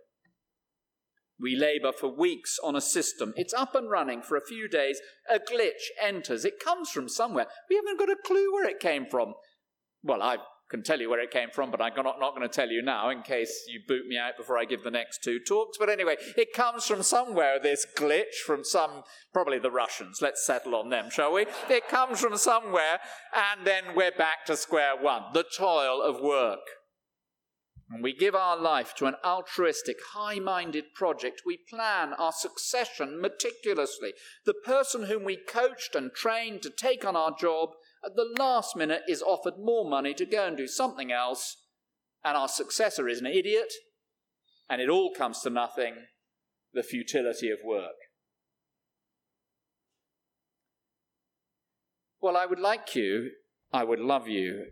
We labour for weeks on a system. It's up and running for a few days. A glitch enters. It comes from somewhere. We haven't got a clue where it came from. Well, I can tell you where it came from, but I'm not, not going to tell you now in case you boot me out before I give the next two talks. But anyway, it comes from somewhere, this glitch, from some, probably the Russians. Let's settle on them, shall we? It comes from somewhere, and then we're back to square one the toil of work. And we give our life to an altruistic, high minded project. We plan our succession meticulously. The person whom we coached and trained to take on our job at the last minute is offered more money to go and do something else, and our successor is an idiot, and it all comes to nothing the futility of work. Well, I would like you, I would love you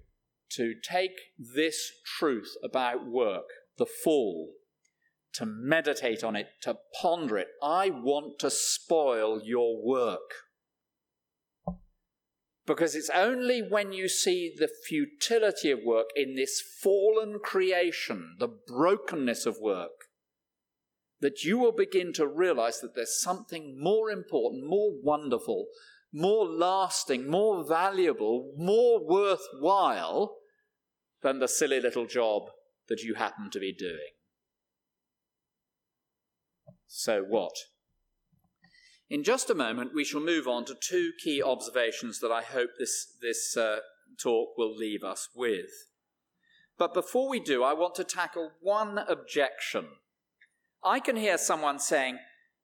to take this truth about work, the fall, to meditate on it, to ponder it. I want to spoil your work. Because it's only when you see the futility of work in this fallen creation, the brokenness of work, that you will begin to realize that there's something more important, more wonderful, more lasting, more valuable, more worthwhile than the silly little job that you happen to be doing. So what? In just a moment, we shall move on to two key observations that I hope this, this uh, talk will leave us with. But before we do, I want to tackle one objection. I can hear someone saying,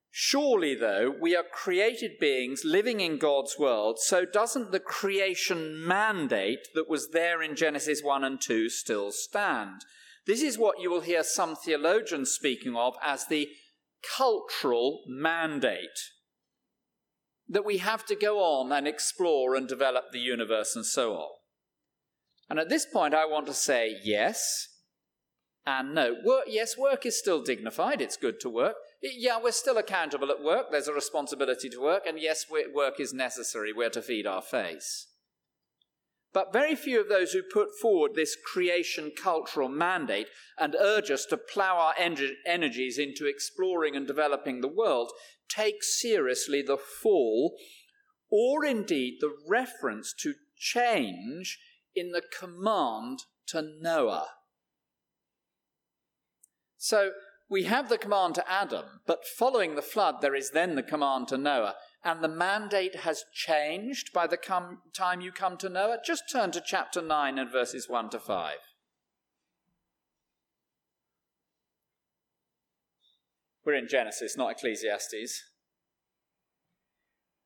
Surely, though, we are created beings living in God's world, so doesn't the creation mandate that was there in Genesis 1 and 2 still stand? This is what you will hear some theologians speaking of as the cultural mandate. That we have to go on and explore and develop the universe and so on. And at this point, I want to say yes and no. Work, yes, work is still dignified, it's good to work yeah, we're still accountable at work. There's a responsibility to work. And yes, work is necessary. We're to feed our face. But very few of those who put forward this creation cultural mandate and urge us to plough our energies into exploring and developing the world take seriously the fall or indeed the reference to change in the command to Noah. So, we have the command to Adam, but following the flood, there is then the command to Noah. And the mandate has changed by the time you come to Noah. Just turn to chapter 9 and verses 1 to 5. We're in Genesis, not Ecclesiastes.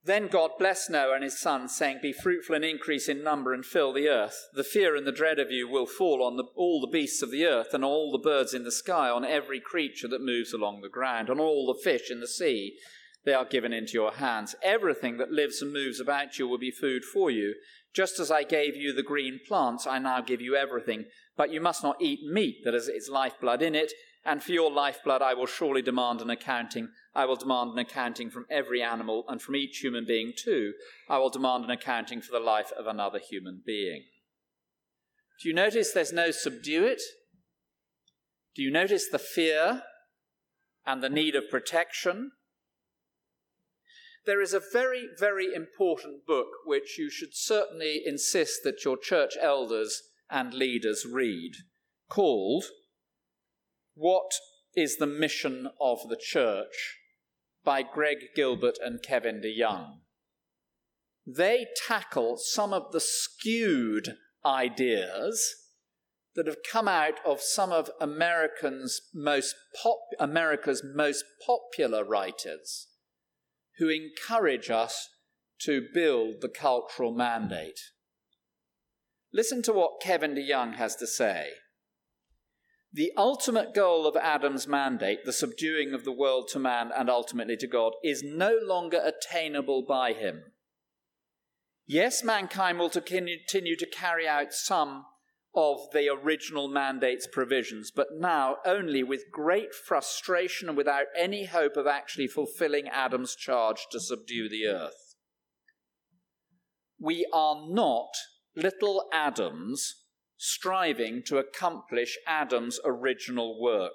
Then God blessed Noah and his sons, saying, Be fruitful and increase in number and fill the earth. The fear and the dread of you will fall on the, all the beasts of the earth and all the birds in the sky, on every creature that moves along the ground, on all the fish in the sea. They are given into your hands. Everything that lives and moves about you will be food for you. Just as I gave you the green plants, I now give you everything. But you must not eat meat that has its lifeblood in it, and for your lifeblood I will surely demand an accounting. I will demand an accounting from every animal and from each human being too. I will demand an accounting for the life of another human being. Do you notice there's no subdue it? Do you notice the fear and the need of protection? There is a very, very important book which you should certainly insist that your church elders and leaders read, called What is the Mission of the Church? by Greg Gilbert and Kevin DeYoung. They tackle some of the skewed ideas that have come out of some of Americans most pop, America's most popular writers who encourage us to build the cultural mandate. Listen to what Kevin DeYoung has to say. The ultimate goal of Adam's mandate, the subduing of the world to man and ultimately to God, is no longer attainable by him. Yes, mankind will continue to carry out some of the original mandate's provisions, but now only with great frustration and without any hope of actually fulfilling Adam's charge to subdue the earth. We are not little Adams striving to accomplish Adam's original work.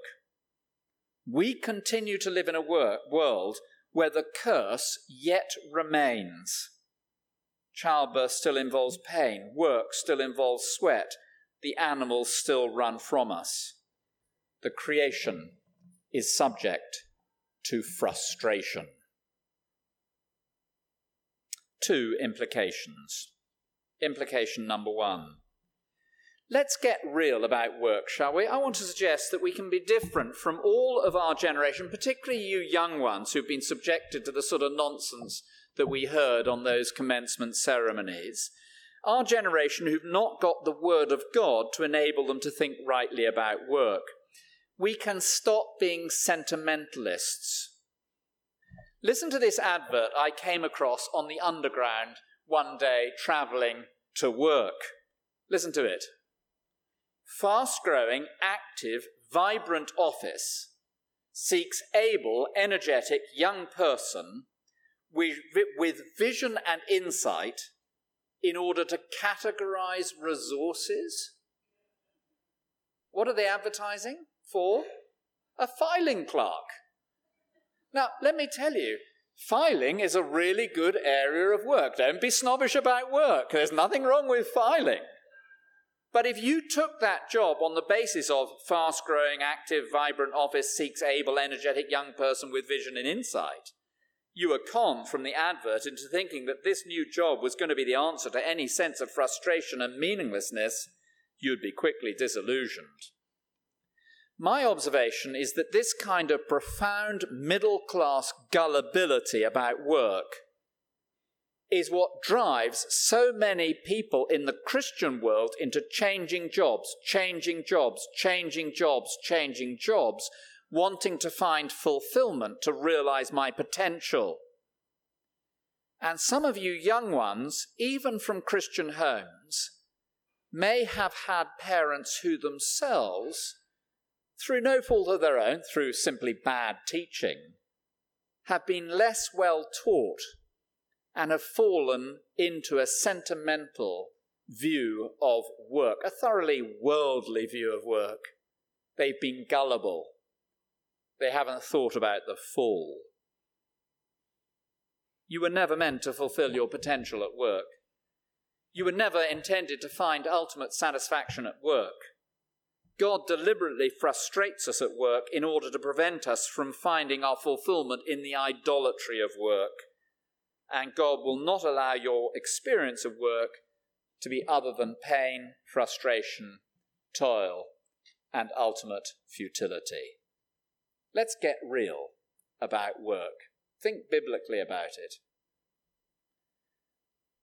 We continue to live in a work, world where the curse yet remains. Childbirth still involves pain, work still involves sweat, the animals still run from us. The creation is subject to frustration. Two implications. Implication number one Let's get real about work, shall we? I want to suggest that we can be different from all of our generation, particularly you young ones who've been subjected to the sort of nonsense that we heard on those commencement ceremonies. Our generation who've not got the Word of God to enable them to think rightly about work. We can stop being sentimentalists. Listen to this advert I came across on the Underground one day travelling to work. Listen to it fast growing, active, vibrant office seeks able, energetic young person with, vision and insight in order to categorize resources. What are they advertising for? A filing clerk. Now, let me tell you, filing is a really good area of work. Don't be snobbish about work. There's nothing wrong with filing. But if you took that job on the basis of fast growing, active, vibrant office seeks able, energetic young person with vision and insight, you were conned from the advert into thinking that this new job was going to be the answer to any sense of frustration and meaninglessness, you'd be quickly disillusioned. My observation is that this kind of profound middle class gullibility about work is what drives so many people in the Christian world into changing jobs, changing jobs, changing jobs, changing jobs, wanting to find fulfillment to realize my potential. And some of you young ones, even from Christian homes, may have had parents who themselves, through no fault of their own, through simply bad teaching, have been less well taught and have fallen into a sentimental view of work, a thoroughly worldly view of work. They've been gullible. They haven't thought about the fall. You were never meant to fulfill your potential at work. You were never intended to find ultimate satisfaction at work. God deliberately frustrates us at work in order to prevent us from finding our fulfillment in the idolatry of work. And God will not allow your experience of work to be other than pain, frustration, toil, and ultimate futility. Let's get real about work. Think biblically about it.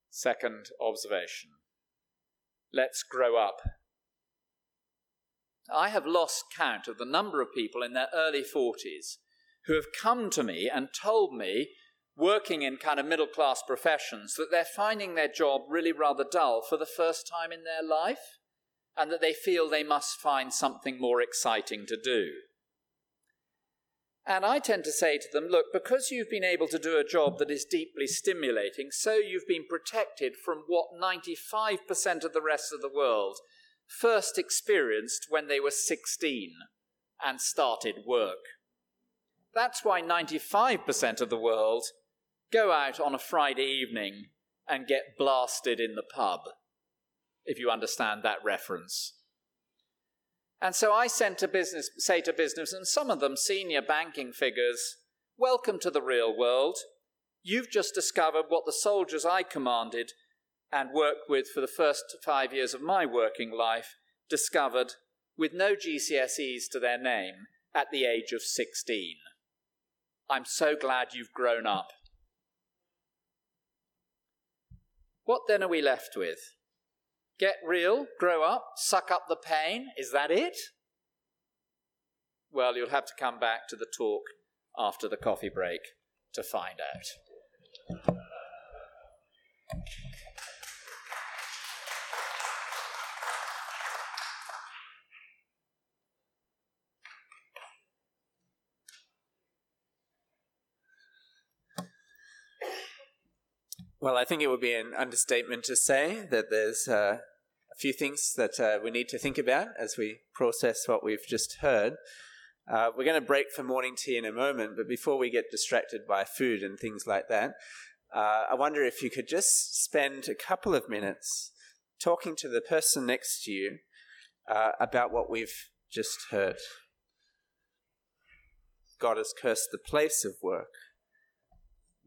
Second observation. Let's grow up I have lost count of the number of people in their early 40s who have come to me and told me, working in kind of middle class professions, that they're finding their job really rather dull for the first time in their life and that they feel they must find something more exciting to do. And I tend to say to them, look, because you've been able to do a job that is deeply stimulating, so you've been protected from what 95% of the rest of the world first experienced when they were 16 and started work. That's why 95% of the world go out on a Friday evening and get blasted in the pub, if you understand that reference. And so I sent to business, say to business, and some of them senior banking figures, welcome to the real world. You've just discovered what the soldiers I commanded and worked with for the first five years of my working life discovered with no GCSEs to their name at the age of 16. I'm so glad you've grown up. What then are we left with? Get real, grow up, suck up the pain? Is that it? Well, you'll have to come back to the talk after the coffee break to find out. Well, I think it would be an understatement to say that there's uh, a few things that uh, we need to think about as we process what we've just heard. Uh, we're going to break for morning tea in a moment, but before we get distracted by food and things like that, uh, I wonder if you could just spend a couple of minutes talking to the person next to you uh, about what we've just heard. God has cursed the place of work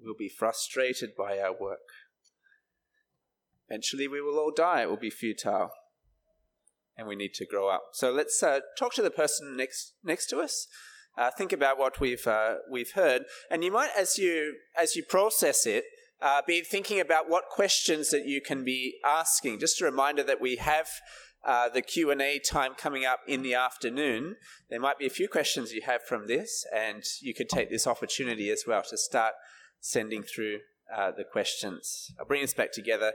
We'll be frustrated by our work. Eventually, we will all die. It will be futile. And we need to grow up. So let's uh, talk to the person next, next to us. Uh, think about what we've, uh, we've heard. And you might, as you, as you process it, uh, be thinking about what questions that you can be asking. Just a reminder that we have uh, the Q&A time coming up in the afternoon. There might be a few questions you have from this, and you could take this opportunity as well to start sending through uh, the questions. I'll bring us back together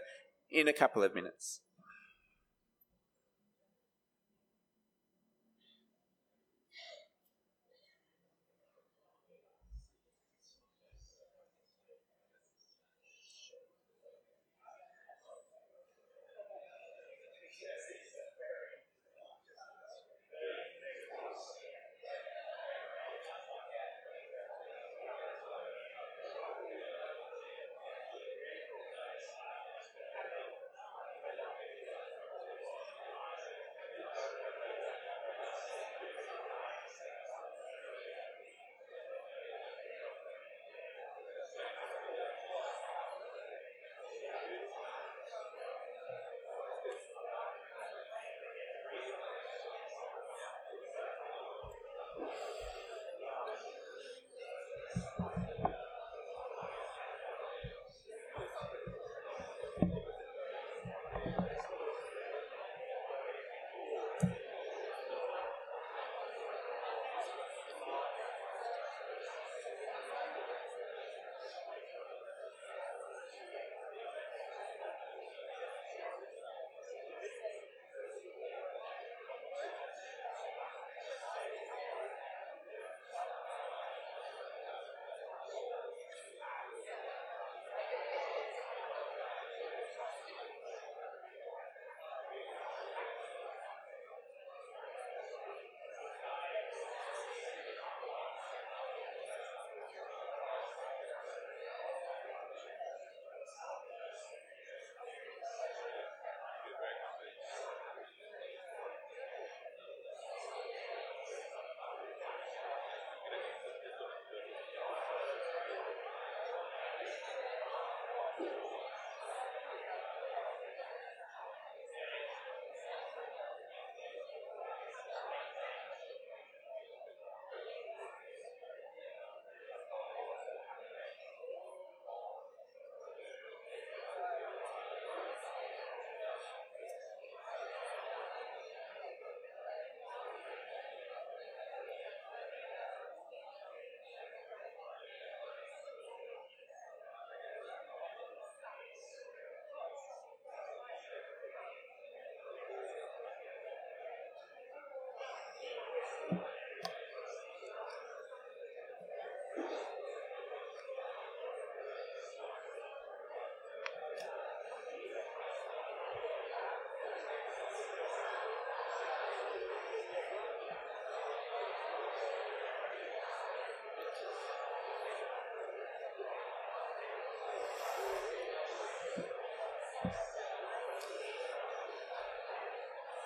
in a couple of minutes.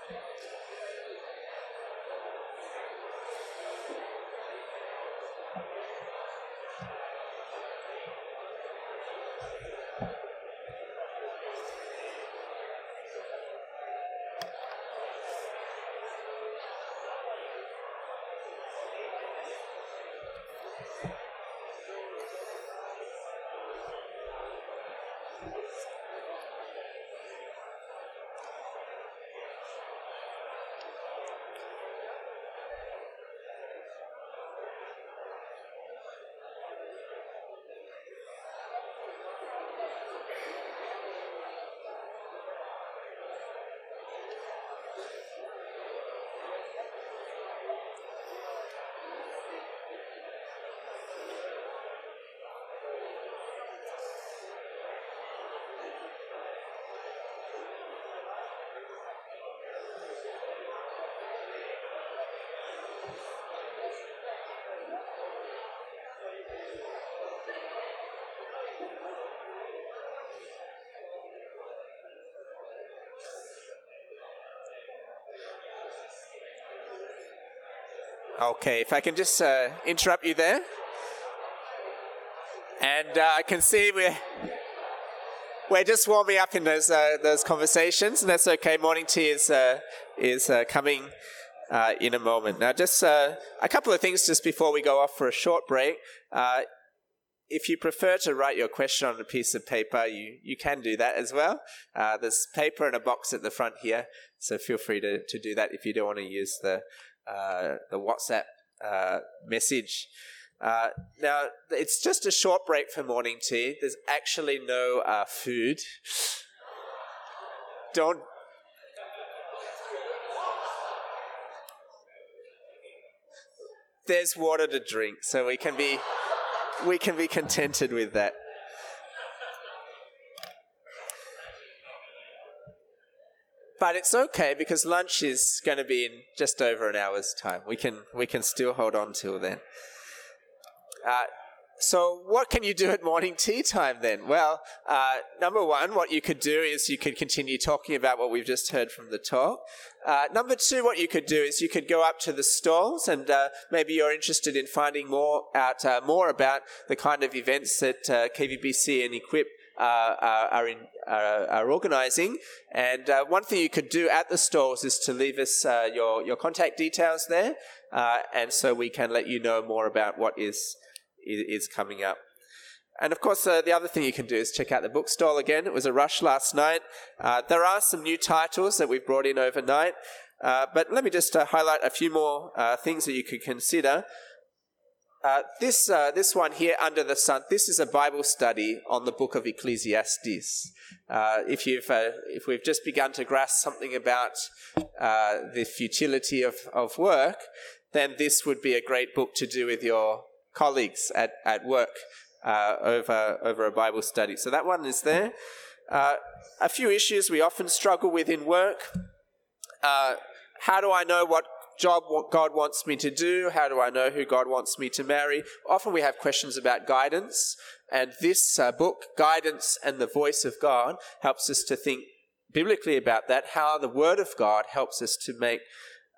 you Okay, if I can just uh, interrupt you there. And uh, I can see we're, we're just warming up in those, uh, those conversations, and that's okay. Morning tea is, uh, is uh, coming uh, in a moment. Now, just a couple of things just before we go off for a short break. if you prefer to write your question on a piece of paper, you, you can do that as well. there's paper and a box at the front here, so feel free to, to do that if you don't want to use the uh, the WhatsApp uh, message. Uh, now, it's just a short break for morning tea. There's actually no uh, food. Don't. There's water to drink, so we can be we can be contented with that. But it's okay because lunch is going to be in just over an hour's time. We can we can still hold on till then. Uh, so, what can you do at morning tea time then? Well, uh, number one, what you could do is you could continue talking about what we've just heard from the talk. Uh, number two, what you could do is you could go up to the stalls and uh, maybe you're interested in finding more out uh, more about the kind of events that uh, KVBC and Equip uh, are, in, are organizing. And uh, one thing you could do at the stores is to leave us uh, your, your contact details there, uh, and so we can let you know more about what is, is coming up. And of course, uh, the other thing you can do is check out the bookstall again. It was a rush last night. Uh, there are some new titles that we've brought in overnight. but let me just highlight a few more things that you could consider. Uh, this, uh, this one here, Under the Sun, this is a Bible study on the book of Ecclesiastes. Uh, if, you've, uh, if we've just begun to grasp something about uh, the futility of, of work, then this would be a great book to do with your colleagues at, at work over, over a Bible study. So that one is there. a few issues we often struggle with in work. how do I know what job God wants me to do? How do I know who God wants me to marry? Often we have questions about guidance, and this uh, book, Guidance and the Voice of God, helps us to think biblically about that, how the Word of God helps us to make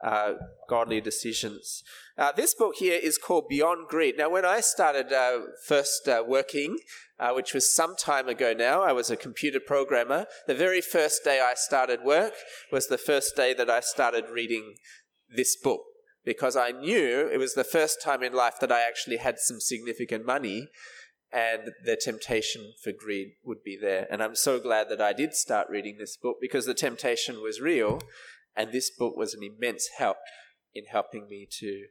uh, godly decisions. Uh, this book here is called Beyond Greed. Now, when I started uh, first uh, working, uh, which was some time ago now, I was a computer programmer. The very first day I started work was the first day that I started reading this book because I knew it was the first time in life that I actually had some significant money and the temptation for greed would be there. And I'm so glad that I did start reading this book because the temptation was real and this book was an immense help in helping me to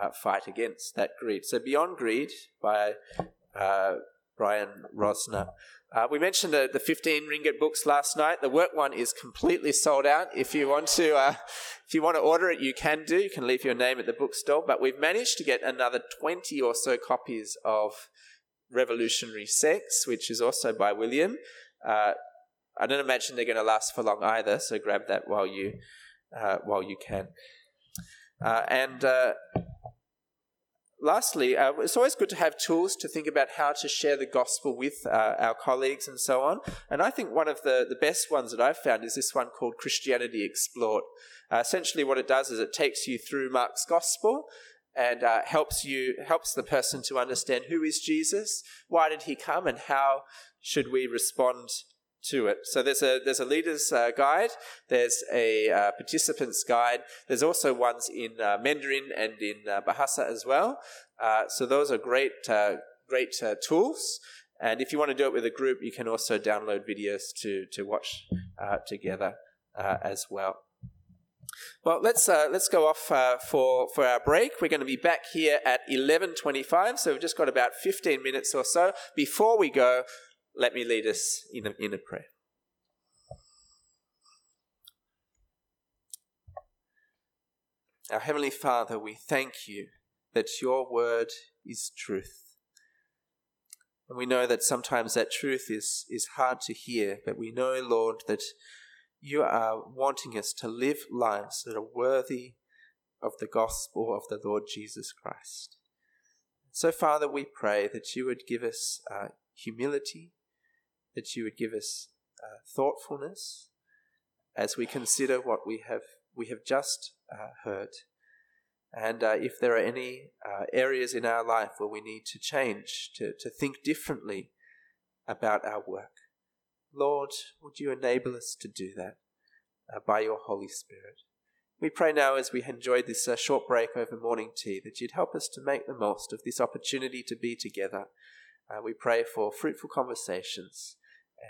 uh, fight against that greed. So, Beyond Greed by uh, Brian Rosner. Uh, we mentioned the, the 15 ringgit books last night. The work one is completely sold out. If you want to, uh, if you want to order it, you can do. You can leave your name at the bookstore. But we've managed to get another 20 or so copies of Revolutionary Sex, which is also by William. Uh, I don't imagine they're going to last for long either. So grab that while you uh, while you can. Uh, and uh, lastly, uh, it's always good to have tools to think about how to share the gospel with uh, our colleagues and so on. And I think one of the, the best ones that I've found is this one called Christianity Explored. Uh, essentially, what it does is it takes you through Mark's gospel and uh, helps you helps the person to understand who is Jesus, why did he come, and how should we respond to it. So there's a there's a leader's uh, guide, there's a uh, participants guide, there's also ones in uh, Mandarin and in uh, Bahasa as well. Uh, so those are great uh, great tools. And if you want to do it with a group, you can also download videos to to watch together as well. Well, let's uh, let's go off uh, for for our break. We're going to be back here at eleven twenty-five, so we've just got about fifteen minutes or so. Before we go, let me lead us in a, in a prayer. Our Heavenly Father, we thank you that your word is truth. And we know that sometimes that truth is, is hard to hear, but we know, Lord, that you are wanting us to live lives that are worthy of the gospel of the Lord Jesus Christ. So, Father, we pray that you would give us uh, humility, that you would give us uh, thoughtfulness as we consider what we have we have just uh, heard. And uh, if there are any uh, areas in our life where we need to change, to, to think differently about our work, Lord, would you enable us to do that uh, by your Holy Spirit? We pray now as we enjoyed this uh, short break over morning tea that you'd help us to make the most of this opportunity to be together. We pray for fruitful conversations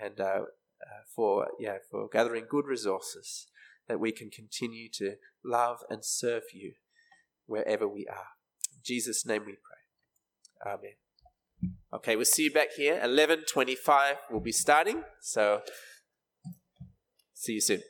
and uh, uh, for yeah for gathering good resources that we can continue to love and serve you wherever we are. In Jesus' name we pray. Amen. Okay, we'll see you back here. 11.25 we'll be starting. So, see you soon.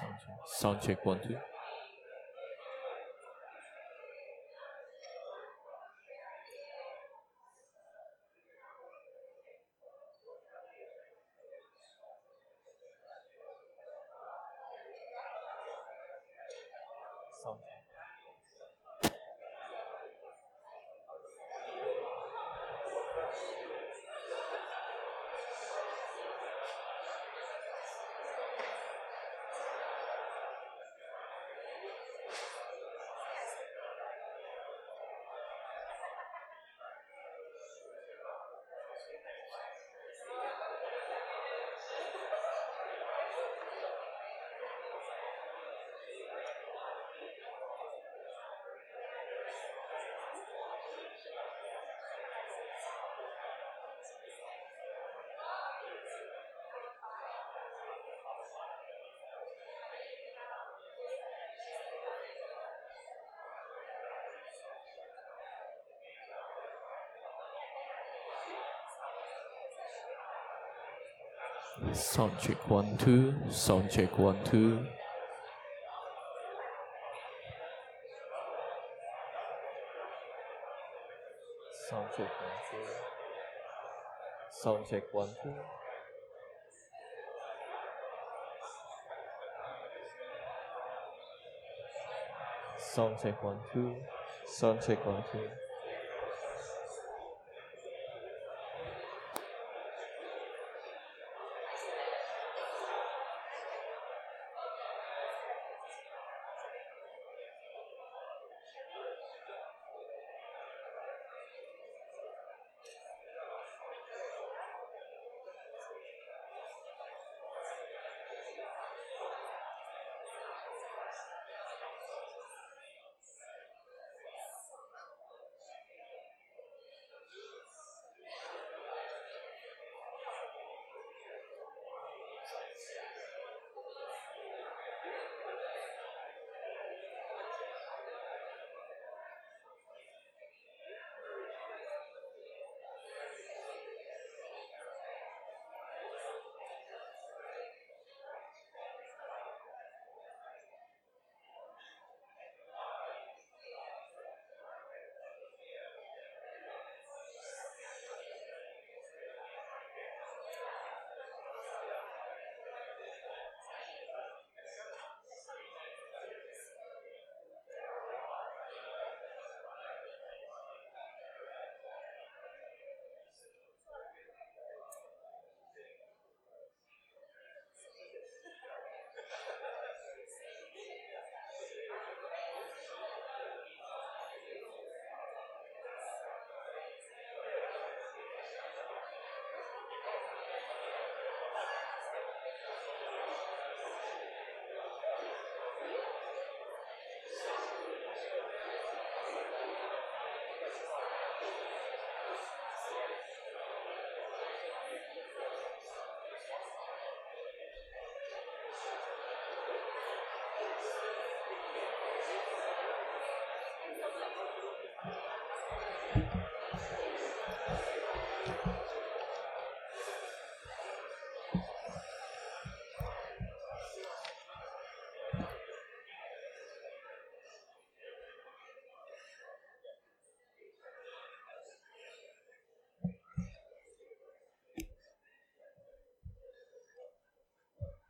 Sound check. Sound check one two. Sound check. Sound check one two. Sound check one two. Sound check one two. Sound check one two. Sound check one two. Sound check one two.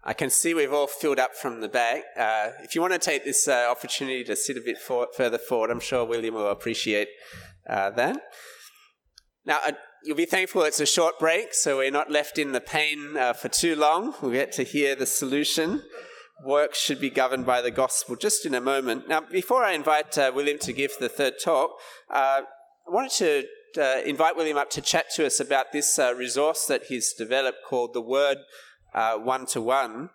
I can see we've all filled up from the back. Uh, if you want to take this uh, opportunity to sit a bit for, further forward, I'm sure William will appreciate uh, that. Now, uh, you'll be thankful it's a short break, so we're not left in the pain uh, for too long. We'll get to hear the solution. Work should be governed by the gospel just in a moment. Now, before I invite uh, William to give the third talk, I wanted to uh, invite William up to chat to us about this uh, resource that he's developed called the Word One to One.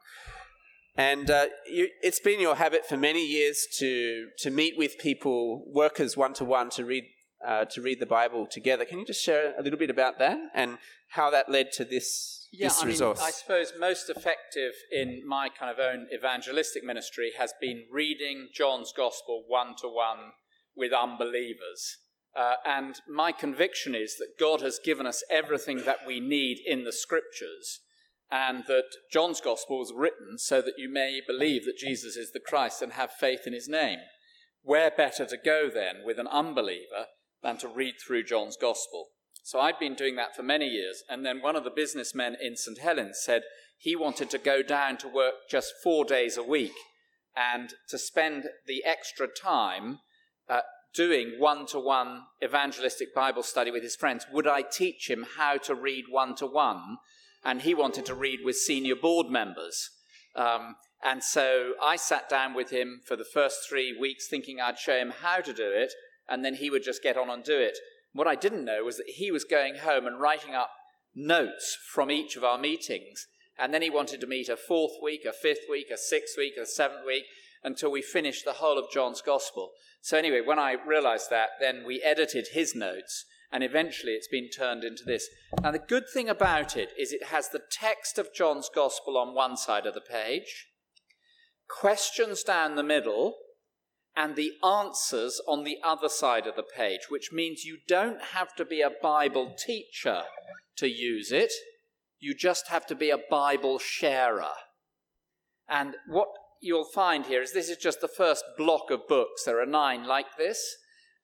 And uh, you, it's been your habit for many years to to meet with people, workers one to one, to read uh, to read the Bible together. Can you just share a little bit about that and how that led to this Yeah, this I mean, resource? I suppose most effective in my kind of own evangelistic ministry has been reading John's Gospel one to one with unbelievers. Uh, and my conviction is that God has given us everything that we need in the Scriptures, and that John's Gospel was written so that you may believe that Jesus is the Christ and have faith in his name. Where better to go then with an unbeliever than to read through John's Gospel? So I'd been doing that for many years, and then one of the businessmen in St. Helens said he wanted to go down to work just four days a week and to spend the extra time uh, doing one to one evangelistic Bible study with his friends. Would I teach him how to read one to one? And he wanted to read with senior board members. Um, and so I sat down with him for the first three weeks thinking I'd show him how to do it, and then he would just get on and do it. What I didn't know was that he was going home and writing up notes from each of our meetings. And then he wanted to meet a fourth week, a fifth week, a sixth week, a seventh week, until we finished the whole of John's Gospel. So, anyway, when I realized that, then we edited his notes, and eventually it's been turned into this. Now, the good thing about it is it has the text of John's Gospel on one side of the page, questions down the middle, and the answers on the other side of the page, which means you don't have to be a Bible teacher to use it. You just have to be a Bible sharer. And what you'll find here is this is just the first block of books. There are nine like this,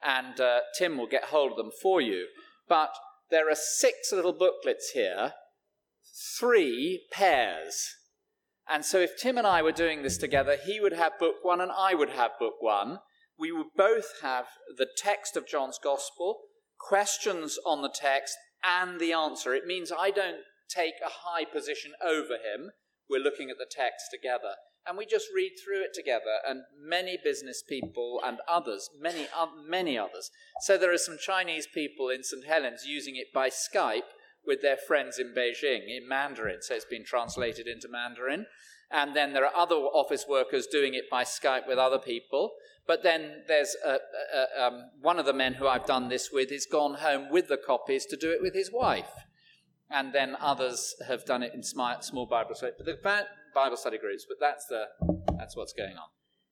and uh, Tim will get hold of them for you. But there are six little booklets here, three pairs. And so if Tim and I were doing this together, he would have book one and I would have book one. We would both have the text of John's Gospel, questions on the text, and the answer. It means I don't take a high position over him. We're looking at the text together. And we just read through it together, and many business people and others, many, uh, many others. So there are some Chinese people in St. Helens using it by Skype with their friends in Beijing in Mandarin. So it's been translated into Mandarin. And then there are other office workers doing it by Skype with other people. But then there's a, a, um, one of the men who I've done this with has gone home with the copies to do it with his wife. And then others have done it in small Bible study, Bible study groups. But that's, the, that's what's going on.